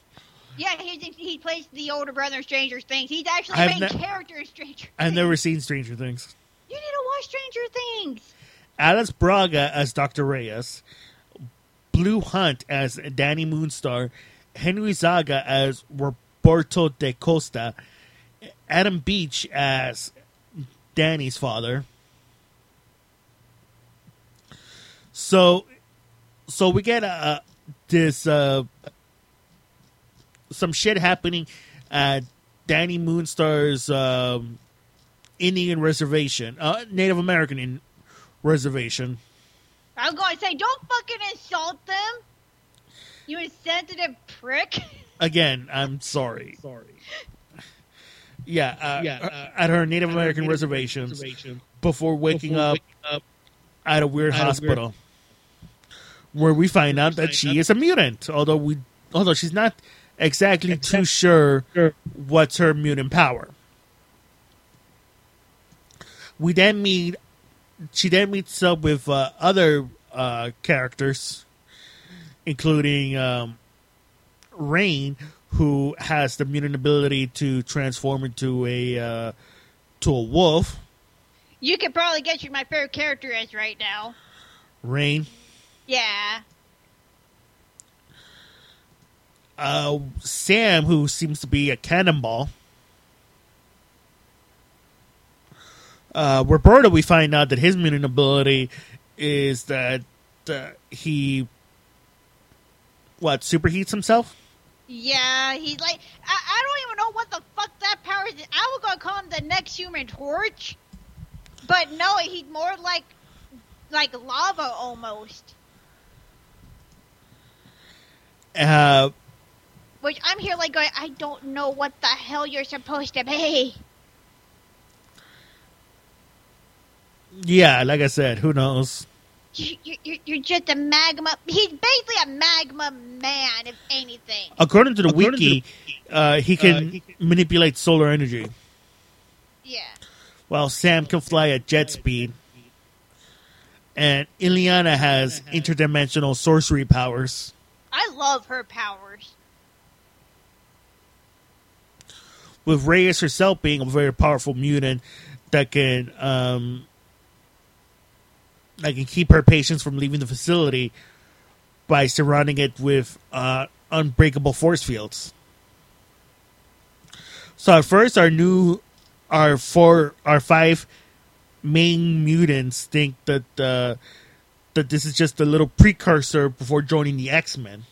Yeah, he he plays the older brother in Stranger Things. He's actually the main ne- character in Stranger. I've Things. never seen Stranger Things. You need to watch Stranger Things. Alice Braga as Dr. Reyes, Blu Hunt as Dani Moonstar, Henry Zaga as Roberto da Costa, Adam Beach as Dani's father. So, so we get uh, this uh, some shit happening at Dani Moonstar's um, Indian reservation, uh, Native American in reservation. I was going to say, don't fucking insult them, you insensitive prick. Again, I'm sorry. Sorry. Yeah, uh, yeah. Uh, at her Native American Native reservations, reservation before waking before up, waking up at a weird at hospital. A weird where we find out that she is a mutant. Although we, although she's not exactly too sure what's her mutant power. We then meet. She then meets up with uh, other uh, characters, including um, Rahne, who has the mutant ability to transform into a uh, to a wolf. You could probably guess who my favorite character is right now. Rahne. Yeah. Uh, Sam, who seems to be a cannonball. Uh, Roberto, we find out that his mutant ability is that uh, he what superheats himself. Yeah, he's like I, I don't even know what the fuck that power is. I was gonna call him the next Human Torch, but no, he's more like like lava almost. Uh, Which I'm here like going, I don't know what the hell you're supposed to be. yeah, like I said, who knows? You, you, you- you're just a magma. He's basically a magma man, if anything. According to the According to wiki, uh, he can he can- manipulate solar energy, Yeah. while Sam can fly at jet speed. And Illyana has interdimensional sorcery powers. I love her powers. with Reyes herself being a very powerful mutant that can um that can keep her patients from leaving the facility by surrounding it with uh, unbreakable force fields. So at first, our new our four our five main mutants think that uh, that this is just a little precursor before joining the X Men.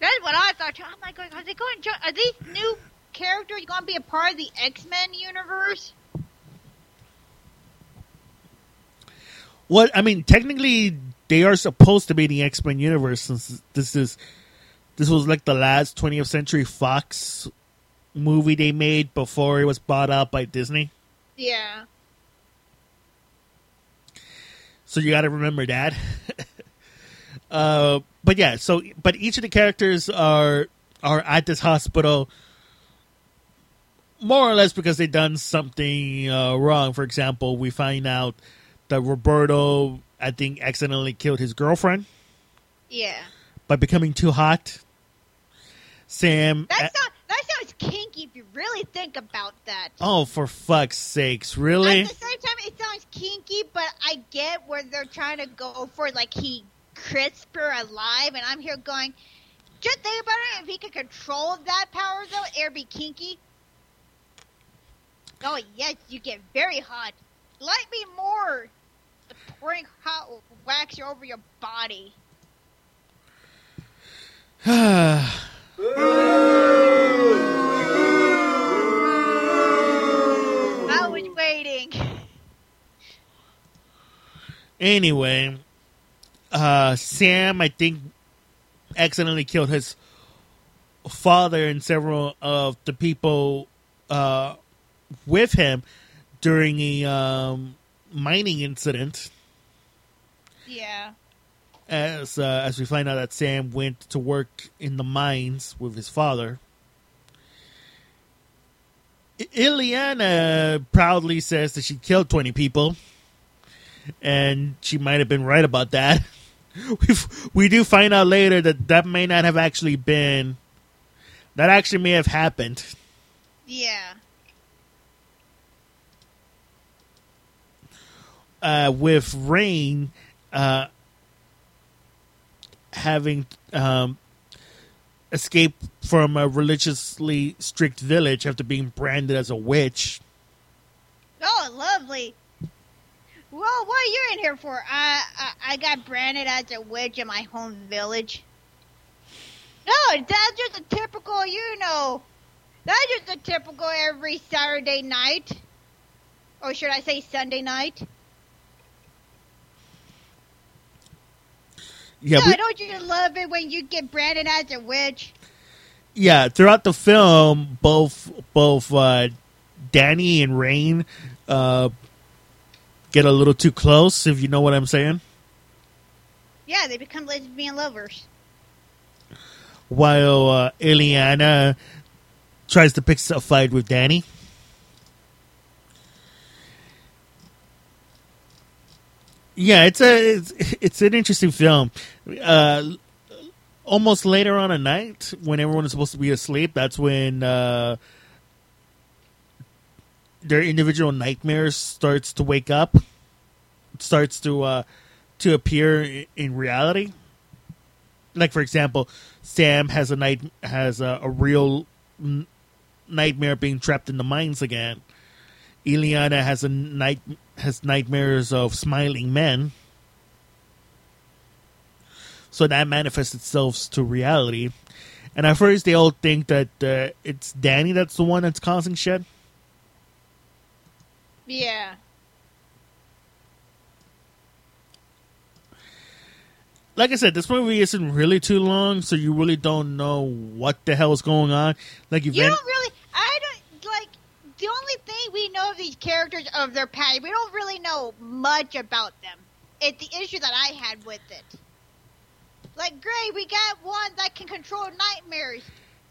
That's what I thought. I'm like, are they going? To, are these new characters going to be a part of the X Men universe? What I mean, technically, they are supposed to be in the X Men universe since this is this was like the last 20th Century Fox movie they made before it was bought out by Disney. Yeah. So you got to remember that. uh, but yeah, so but each of the characters are are at this hospital more or less because they've done something uh, wrong. For example, we find out that Roberto, I think, accidentally killed his girlfriend Yeah. by becoming too hot. Sam, That sounds that sounds kinky if you really think about that. oh for fuck's sakes, really? At the same time, it sounds kinky, but I get where they're trying to go for like he crisp her alive, and I'm here going. Just think about it. If he could control that power, though, it'd be kinky. Oh yes, you get very hot. Light me more. Pouring hot wax over your body. I was waiting. Anyway, uh, Sam, I think, accidentally killed his father and several of the people uh, with him during a um, mining incident. Yeah. As uh, as we find out that Sam went to work in the mines with his father. Illyana proudly says that she killed twenty people, and she might have been right about that. We we do find out later that that may not have actually been. That actually may have happened. Yeah. uh, with Rahne uh, having um, escaped from a religiously strict village after being branded as a witch. Oh, lovely. Well, what are you in here for? I, I I got branded as a witch in my home village. No, that's just a typical, you know. That's just a typical every Saturday night. Or should I say Sunday night? Yeah, no, we, don't you love it when you get branded as a witch? yeah. Throughout the film, both both uh, Dani and Rahne uh, get a little too close, if you know what I'm saying. Yeah, they become lesbian lovers. While uh, Illyana tries to pick a fight with Dani. Yeah, it's a it's, it's an interesting film. Uh, almost later on at night, when everyone is supposed to be asleep, that's when uh, their individual nightmares starts to wake up, starts to uh, to appear in reality. Like for example, Sam has a night has a, a real n- nightmare being trapped in the mines again. Illyana has a night has nightmares of smiling men. So that manifests itself to reality. And at first, they all think that uh, it's Dani that's the one that's causing shit. Yeah. Like I said, this movie isn't really too long, so you really don't know what the hell is going on. Like you don't really. I the only thing we know of these characters of their past. We don't really know much about them. It's the issue that I had with it. Like, great, we got one that can control nightmares.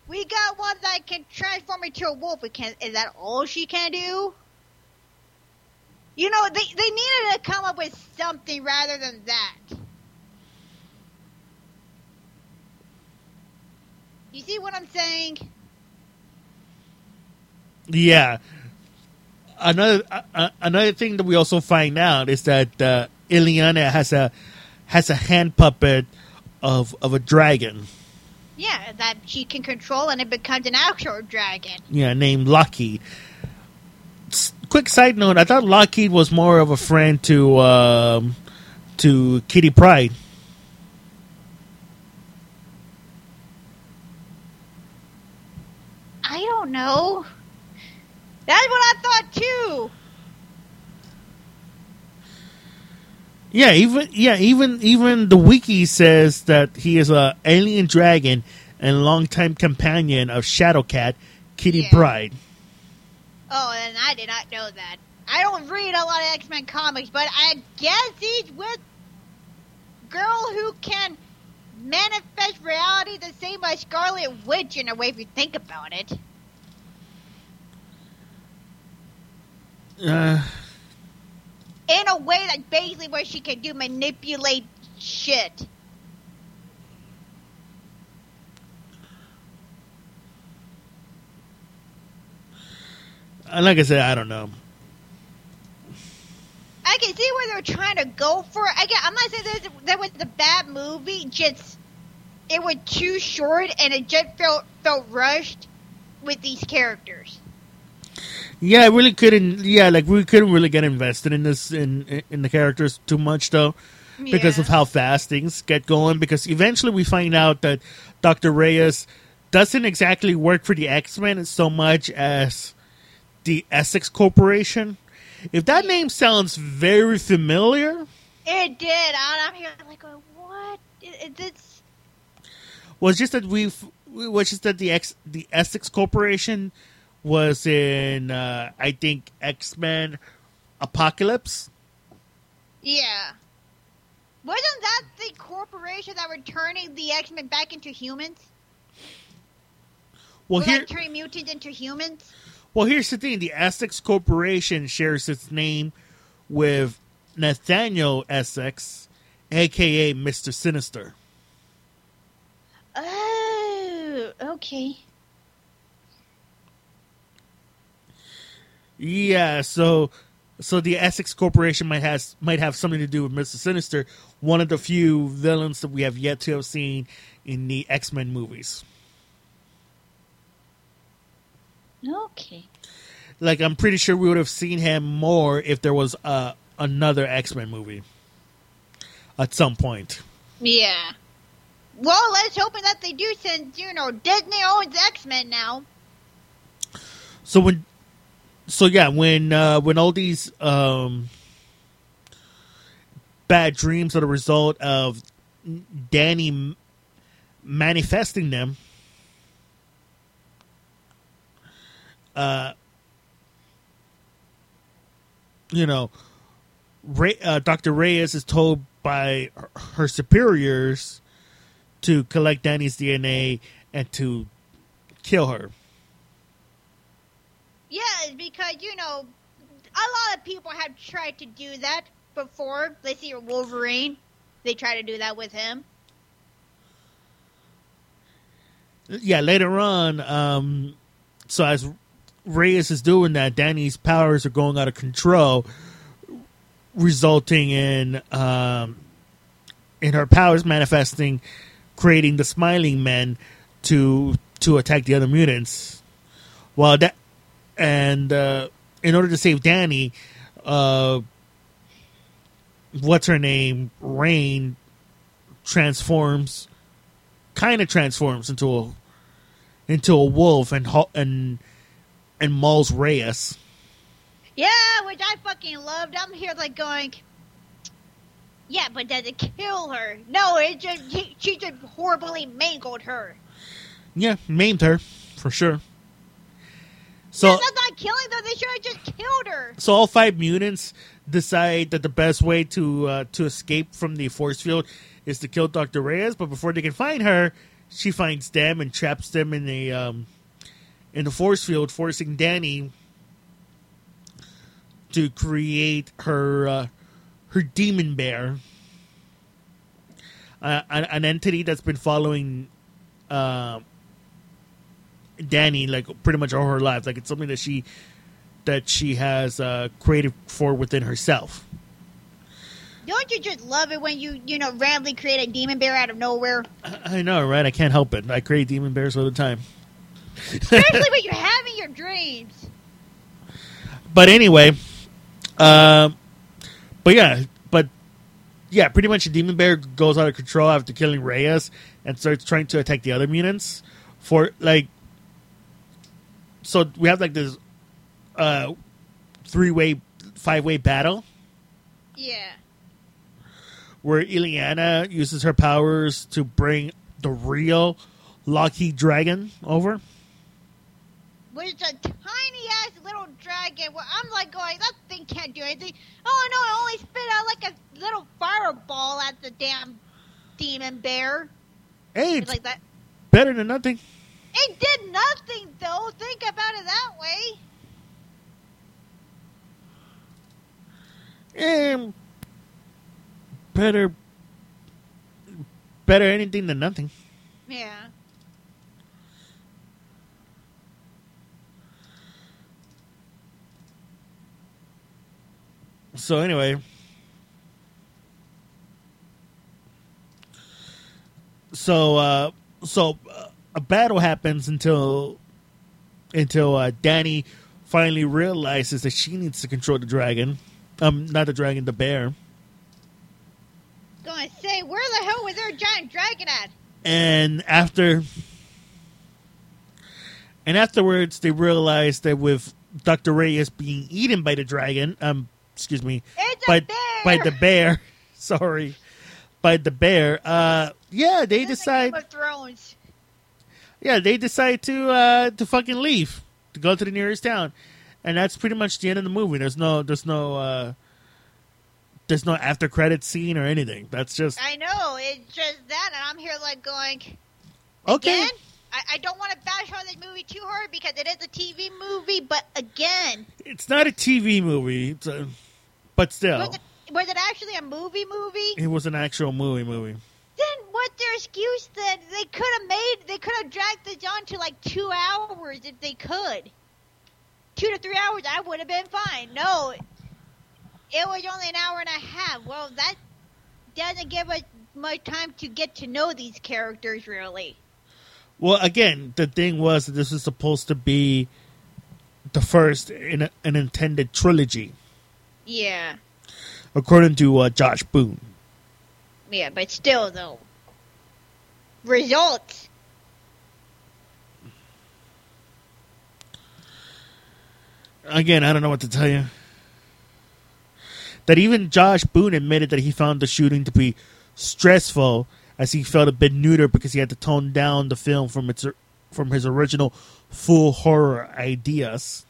We got one that can transform into a wolf. We can. Is that all she can do? You know, they they needed to come up with something rather than that. You see what I'm saying? Yeah. Another uh, another thing that we also find out is that uh, Illyana has a has a hand puppet of of a dragon. Yeah, that she can control, and it becomes an actual dragon. Yeah, named Lockheed. S- quick side note: I thought Lockheed was more of a friend to um, to Kitty Pryde. I don't know. That's what I thought too. Yeah, even yeah, even even the wiki says that he is a alien dragon and longtime companion of Shadowcat, Kitty Yeah. Pryde. Oh, and I did not know that. I don't read a lot of X Men comics, but I guess he's with girl who can manifest reality the same as Scarlet Witch in a way if you think about it. Uh, In a way that basically where she can do manipulate shit. and like I said, I don't know. I can see where they're trying to go for. it. Again, I'm not saying that that was a bad movie. Just it was too short, and it just felt felt rushed with these characters. Yeah, I really couldn't. Yeah, like we couldn't really get invested in this in in the characters too much though, because Yeah. of how fast things get going. Because eventually we find out that Doctor Reyes doesn't exactly work for the X Men so much as the Essex Corporation. If that name sounds very familiar, It did. I'm here like, what? It, it's was just that we've was just that the X the Essex Corporation was in uh, I think X Men Apocalypse. yeah. Wasn't that the corporation that were turning the X Men back into humans? Well, Were here turning mutants into humans? Well, here's the thing: the Essex Corporation shares its name with Nathaniel Essex, aka Mister Sinister. Oh, okay. Yeah, so so the Essex Corporation might has might have something to do with Mister Sinister, one of the few villains that we have yet to have seen in the X Men movies. Okay. Like, I'm pretty sure we would have seen him more if there was uh, another X Men movie at some point. Yeah. Well, let's hope that they do since, you know, Disney owns X Men now. So when, so yeah, when uh, when all these um, bad dreams are the result of Dani manifesting them, uh, you know, uh, Dr. Reyes is told by her superiors to collect Dani's DNA and to kill her. Because you know, a lot of people have tried to do that before. Let's see, Wolverine. They try to do that with him. Yeah, later on, um, so as Reyes is doing that, Dani's powers are going out of control, resulting in um, in her powers manifesting, creating the Smiling Men to to attack the other mutants. Well, that and uh, in order to save Dani, uh, what's her name? Rahne transforms, kind of transforms into a into a wolf and and and mauls Reyes. Yeah, which I fucking loved. I'm here like going. Yeah, but does it kill her? No, it just he, she just horribly mangled her. Yeah, maimed her for sure. So yeah, that's not killing though. They should have just killed her. so all five mutants decide that the best way to uh, to escape from the force field is to kill Doctor Reyes. But before they can find her, she finds them and traps them in a um, in the force field, forcing Dani to create her uh, her demon bear, uh, an, an entity that's been following uh, Dani like pretty much all her life. Like it's something that she that she has uh, created for within herself. Don't you just love it when you you know randomly create a demon bear out of nowhere? I I know, right? I can't help it. I create demon bears all the time. Especially when you're having your dreams. But anyway, um, but yeah, but yeah, pretty much the demon bear goes out of control after killing Reyes and starts trying to attack the other mutants. For like, so we have like this uh, three way, five way battle Yeah. where Illyana uses her powers to bring the real Lockheed Dragon over. Which is a tiny ass little dragon. Where I'm like going, that thing can't do anything. Oh no, it only spit out like a little fireball at the damn demon bear. Hey, It's it's like that. better than nothing. It did nothing though. Think about it that way. Um, better, better anything than nothing. Yeah. So anyway, so uh, so uh, a battle happens until until uh, Dani finally realizes that she needs to control the dragon. Um, not the dragon, the bear. Going to say, where the hell was their giant dragon at? and after and afterwards they realize that with Dr. Reyes being eaten by the dragon, um excuse me, It's by by the bear, sorry, by the bear. Uh yeah, they This decide Thrones. Yeah, they decide to uh to fucking leave, to go to the nearest town. And that's pretty much the end of the movie. There's no there's no uh there's no after credit scene or anything. That's just I know. It's just that, and I'm here like going. okay. Again, I, don't want to bash on this movie too hard because it is a TV movie, but again, It's not a TV movie, it's a, but still. was it was it actually a movie movie? It was an actual movie movie. Then what's their excuse then? They could have made, they could have dragged this on to like two hours if they could. Two to three hours, I would have been fine. No, it was only an hour and a half. Well, that doesn't give us much time to get to know these characters, really. Well, again, the thing was that this was supposed to be the first in a, an intended trilogy, Yeah, according to uh, Josh Boone. Yeah, but still, though, results. Again, I don't know what to tell you. That even Josh Boone admitted that he found the shooting to be stressful, as he felt a bit neuter because he had to tone down the film from its from his original full horror ideas.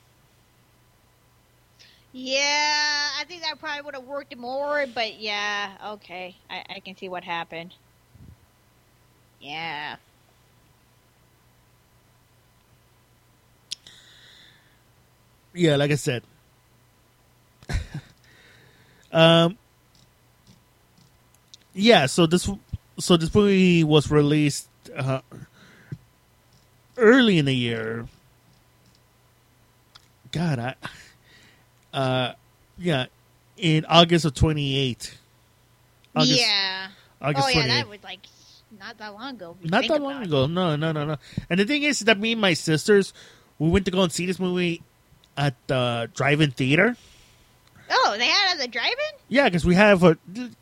Yeah, I think that probably would have worked more, but yeah, okay. I, I can see what happened. Yeah. Yeah, like I said. um Yeah, so this so this movie was released uh, early in the year. God, I uh yeah, in August of 28. August, yeah. August oh yeah, 28th. that was like not that long ago. Not that long it. ago. No, no, no, no. And the thing is that me and my sisters, we went to go and see this movie at the drive-in theater. Oh, they had it at the drive-in. Yeah, because we have a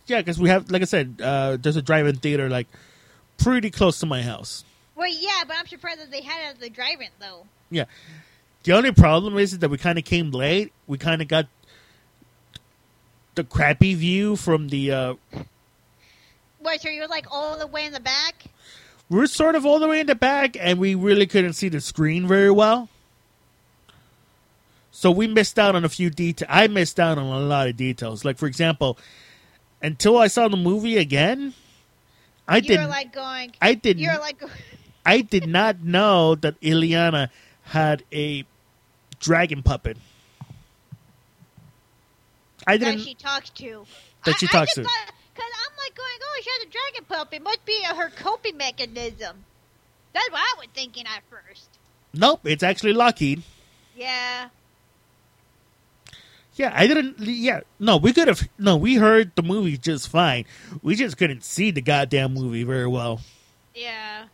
yeah, because we have like I said, uh, there's a drive-in theater like pretty close to my house. Well, yeah, but I'm surprised that they had it at the drive-in though. Yeah. The only problem is that we kind of came late. We kind of got the crappy view from the. Uh, What? So you're like all the way in the back? we're sort of all the way in the back, and we really couldn't see the screen very well. So we missed out on a few details. I missed out on a lot of details. Like for example, until I saw the movie again, I were like going. I didn't. You're like. I did not know that Illyana had a dragon puppet. I didn't. That she talks to. That she I, talks I to. Because I'm like going, oh, she has a dragon puppet. It Must be her coping mechanism. That's what I was thinking at first. Nope, it's actually Lockheed. Yeah. Yeah, I didn't. Yeah, no, we could have. No, we heard the movie just fine. We just couldn't see the goddamn movie very well. Yeah.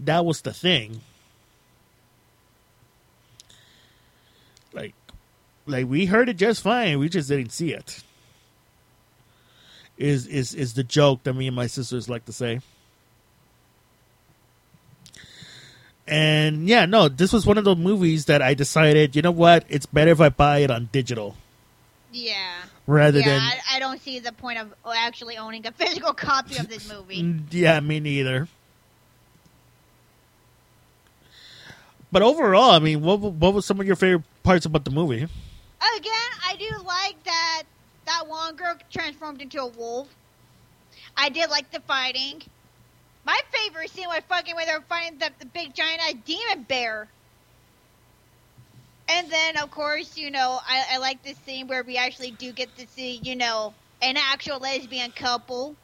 That was the thing. Like, like we heard it just fine. We just didn't see it. Is is is the joke that me and my sisters like to say? And yeah, no, this was one of the movies that I decided, you know what? It's better if I buy it on digital Yeah. rather yeah, than I, I don't see the point of actually owning a physical copy of this movie. Yeah, me neither. But overall, I mean, what what was some of your favorite parts about the movie? Again, I do like that that one girl transformed into a wolf. I did like the fighting. My favorite scene was fucking when they were fighting the, the big giant demon bear. And then, of course, you know, I, I like this scene where we actually do get to see, you know, an actual lesbian couple.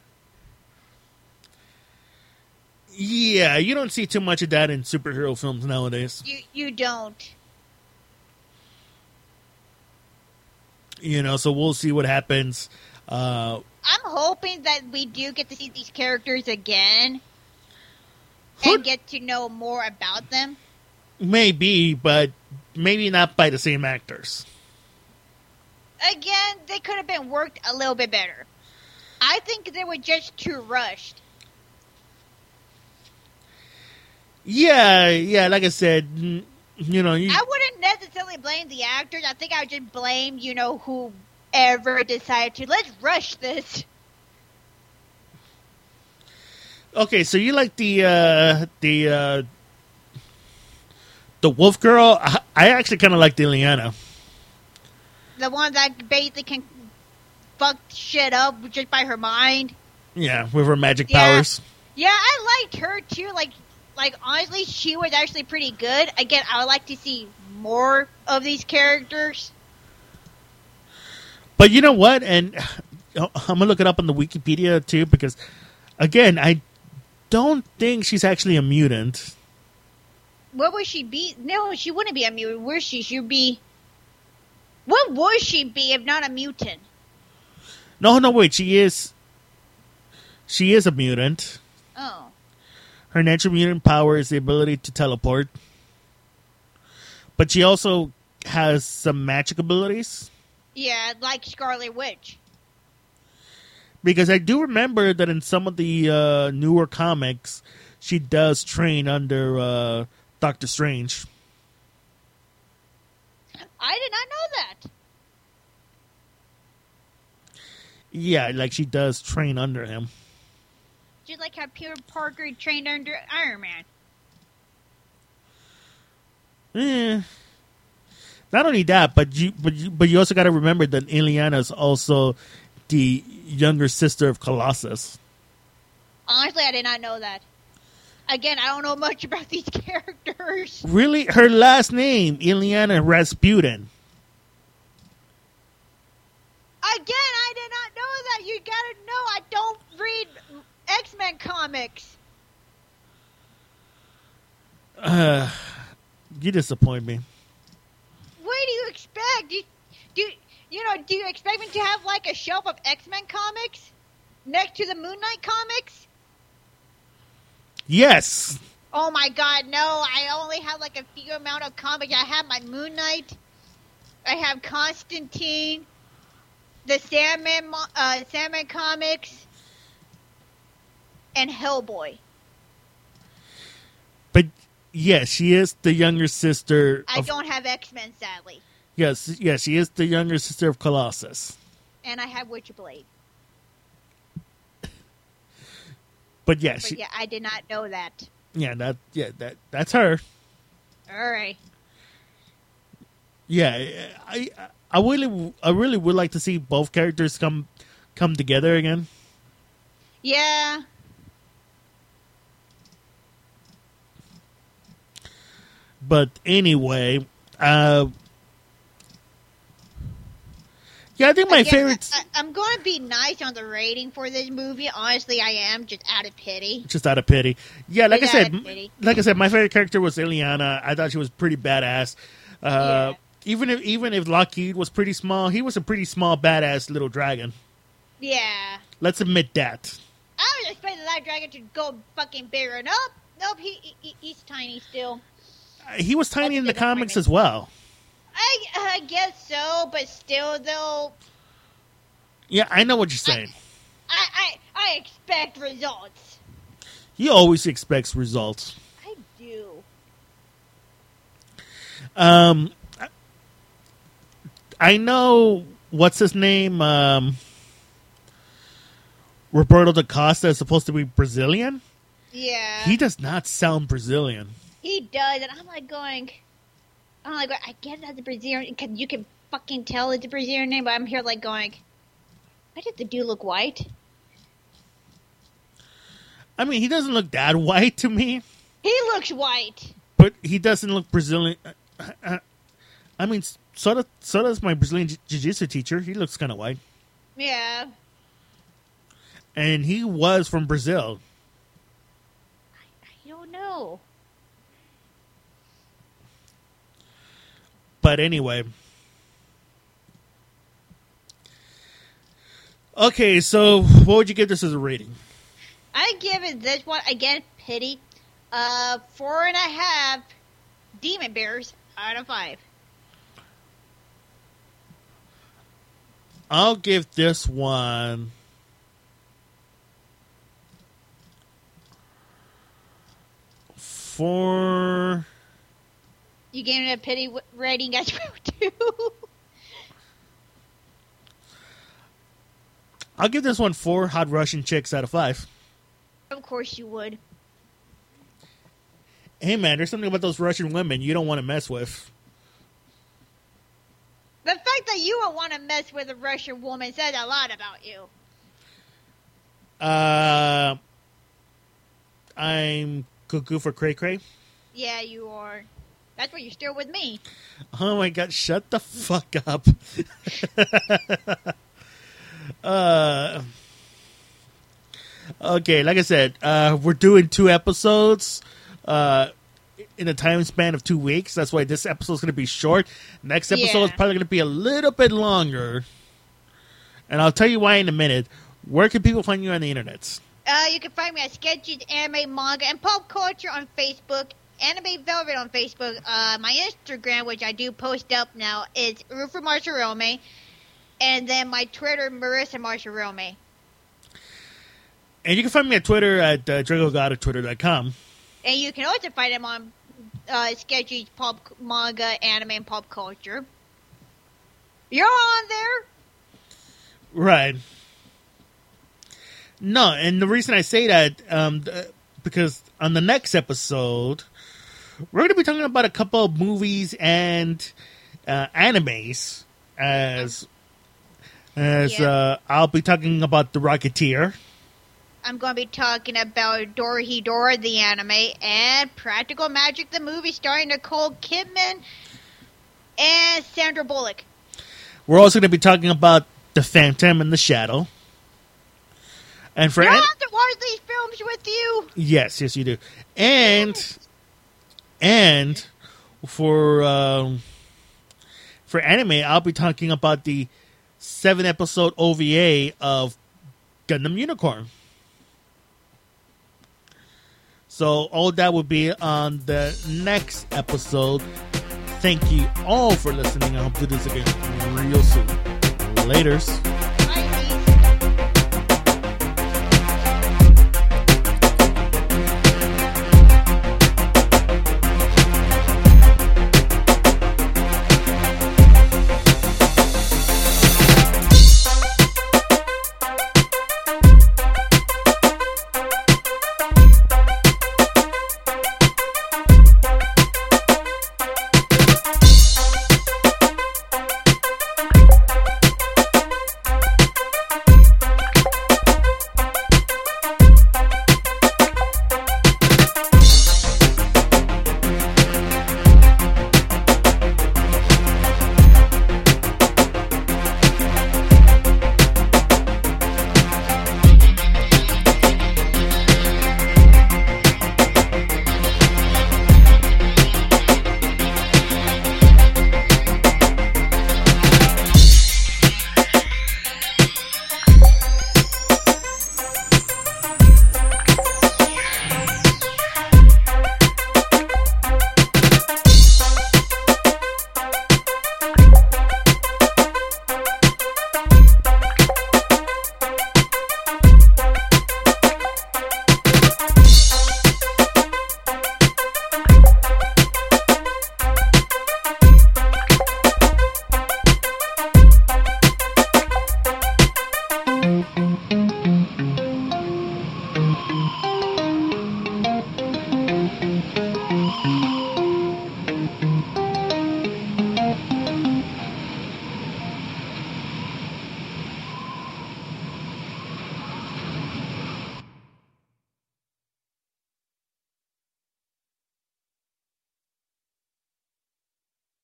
Yeah, you don't see too much of that in superhero films nowadays. You you don't. You know, so we'll see what happens. Uh, I'm hoping that we do get to see these characters again Who- and get to know more about them. maybe, but maybe not by the same actors. Again, they could have been worked a little bit better. I think they were just too rushed. Yeah, yeah, like I said, you know, you, I wouldn't necessarily blame the actors. I think I would just blame, you know, whoever decided to let's rush this. okay, so you like the uh the uh the wolf girl? I, I actually kind of like the Illyana. The one that basically can fuck shit up just by her mind. Yeah, with her magic Yeah. powers. Yeah, I liked her too. Like, like honestly, she was actually pretty good. Again, I would like to see more of these characters. But you know what? And oh, I'm gonna look it up on the Wikipedia too because, again, I don't think she's actually a mutant. What would she be? No, she wouldn't be a mutant. Would she? She'd be. What would she be if not a mutant? No, no, wait. She is. She is a mutant. Her natural mutant power is the ability to teleport, but she also has some magic abilities. yeah, like Scarlet Witch. Because I do remember that in some of the uh, newer comics, she does train under uh, Doctor Strange. I did not know that. Yeah, like she does train under him. Just like how Peter Parker trained under Iron Man. Eh. Not only that, but you but you, but you also got to remember that Illyana is also the younger sister of Colossus. Honestly, I did not know that. Again, I don't know much about these characters. Really, her last name Illyana Rasputin. Again, I did not know that. You gotta know I don't read X Men comics. Uh, you disappoint me. What do you expect? Do you, do you, know? Do you expect me to have like a shelf of X Men comics next to the Moon Knight comics? Yes. Oh my God, no! I only have like a few amount of comics. I have my Moon Knight. I have Constantine, the Sandman, uh, Sandman comics, and Hellboy. But yes, she is the younger sister. I Of, don't have X Men, sadly, yes, yes, she is the younger sister of Colossus. and I have Witchblade. But yeah, But she, yeah, I did not know that. yeah, that, yeah, that, that's her. All right. Yeah, I, I really, I really would like to see both characters come, come together again. Yeah. But anyway, uh, yeah, I think my Again, favorite, I, I'm going to be nice on the rating for this movie. Honestly, I am just out of pity. just out of pity. Yeah, like I said, out of pity. like I said, my favorite character was Illyana. I thought she was pretty badass. Uh, Yeah. Even if even if Lockheed was pretty small, he was a pretty small badass little dragon. Yeah. Let's admit that. I was expecting that dragon to go fucking bigger. Nope. Nope. He, he he's tiny still. He was tiny in the comics as well. I I guess so, but still though, Yeah, I know what you're saying. I I, I expect results. He always expects results. I do. Um, I- I know what's his name. Um, Roberto da Costa is supposed to be Brazilian. Yeah. He does not sound Brazilian. He does, and I'm like going. I'm like, I get that the Brazilian, cause you can fucking tell it's a Brazilian name, but I'm here like going. Why did the dude look white? I mean, he doesn't look that white to me, He looks white. but he doesn't look Brazilian. Uh, uh, I mean, so does, so does my Brazilian jiu- jiu-jitsu teacher. He looks kind of white, Yeah. and he was from Brazil. I don't know. But anyway. Okay, so what would you give this as a rating? I give it this one again. Pity. Uh, four and a half. Demon bears out of five. I'll give this one. Four. You gave it a pity rating as well too. I'll give this one four hot Russian chicks out of five. of course you would. Hey man, there's something about those Russian women you don't want to mess with. The fact that you would want to mess with a Russian woman says a lot about you. Uh, I'm cuckoo for cray cray. Yeah, you are. That's why you're still with me. Oh my god, shut the fuck up. uh Okay, like I said, uh we're doing two episodes uh in a time span of 2 weeks. That's why this episode is going to be short. Next episode is probably going to be a little bit longer. And I'll tell you why in a minute. Where can people find you on the internet? Uh, you can find me at Sketches, Anime, Manga, and Pop Culture on Facebook. Anime Velvet on Facebook. Uh, my Instagram, which I do post up now, is Rufer Marsharome. And then my Twitter, Marissa Marsharome. And you can find me at Twitter at uh, DragoGod at twitter.com. And you can also find him on uh, Sketches, Pop Manga, Anime, and Pop Culture. You're on there. Right. No, and the reason I say that, um, because on the next episode, we're going to be talking about a couple of movies and uh, animes as as Yeah. uh, I'll be talking about the Rocketeer. I'm going to be talking about Dorohedoro, the anime, and Practical Magic, the movie starring Nicole Kidman and Sandra Bullock. We're also going to be talking about the Phantom and the Shadow. And for an- have to watch these films with you. yes, yes, you do. And and for um, for anime, I'll be talking about the seven episode OVA of Gundam Unicorn. So all that will be on the next episode. Thank you all for listening. I hope to do this again real soon. Laters.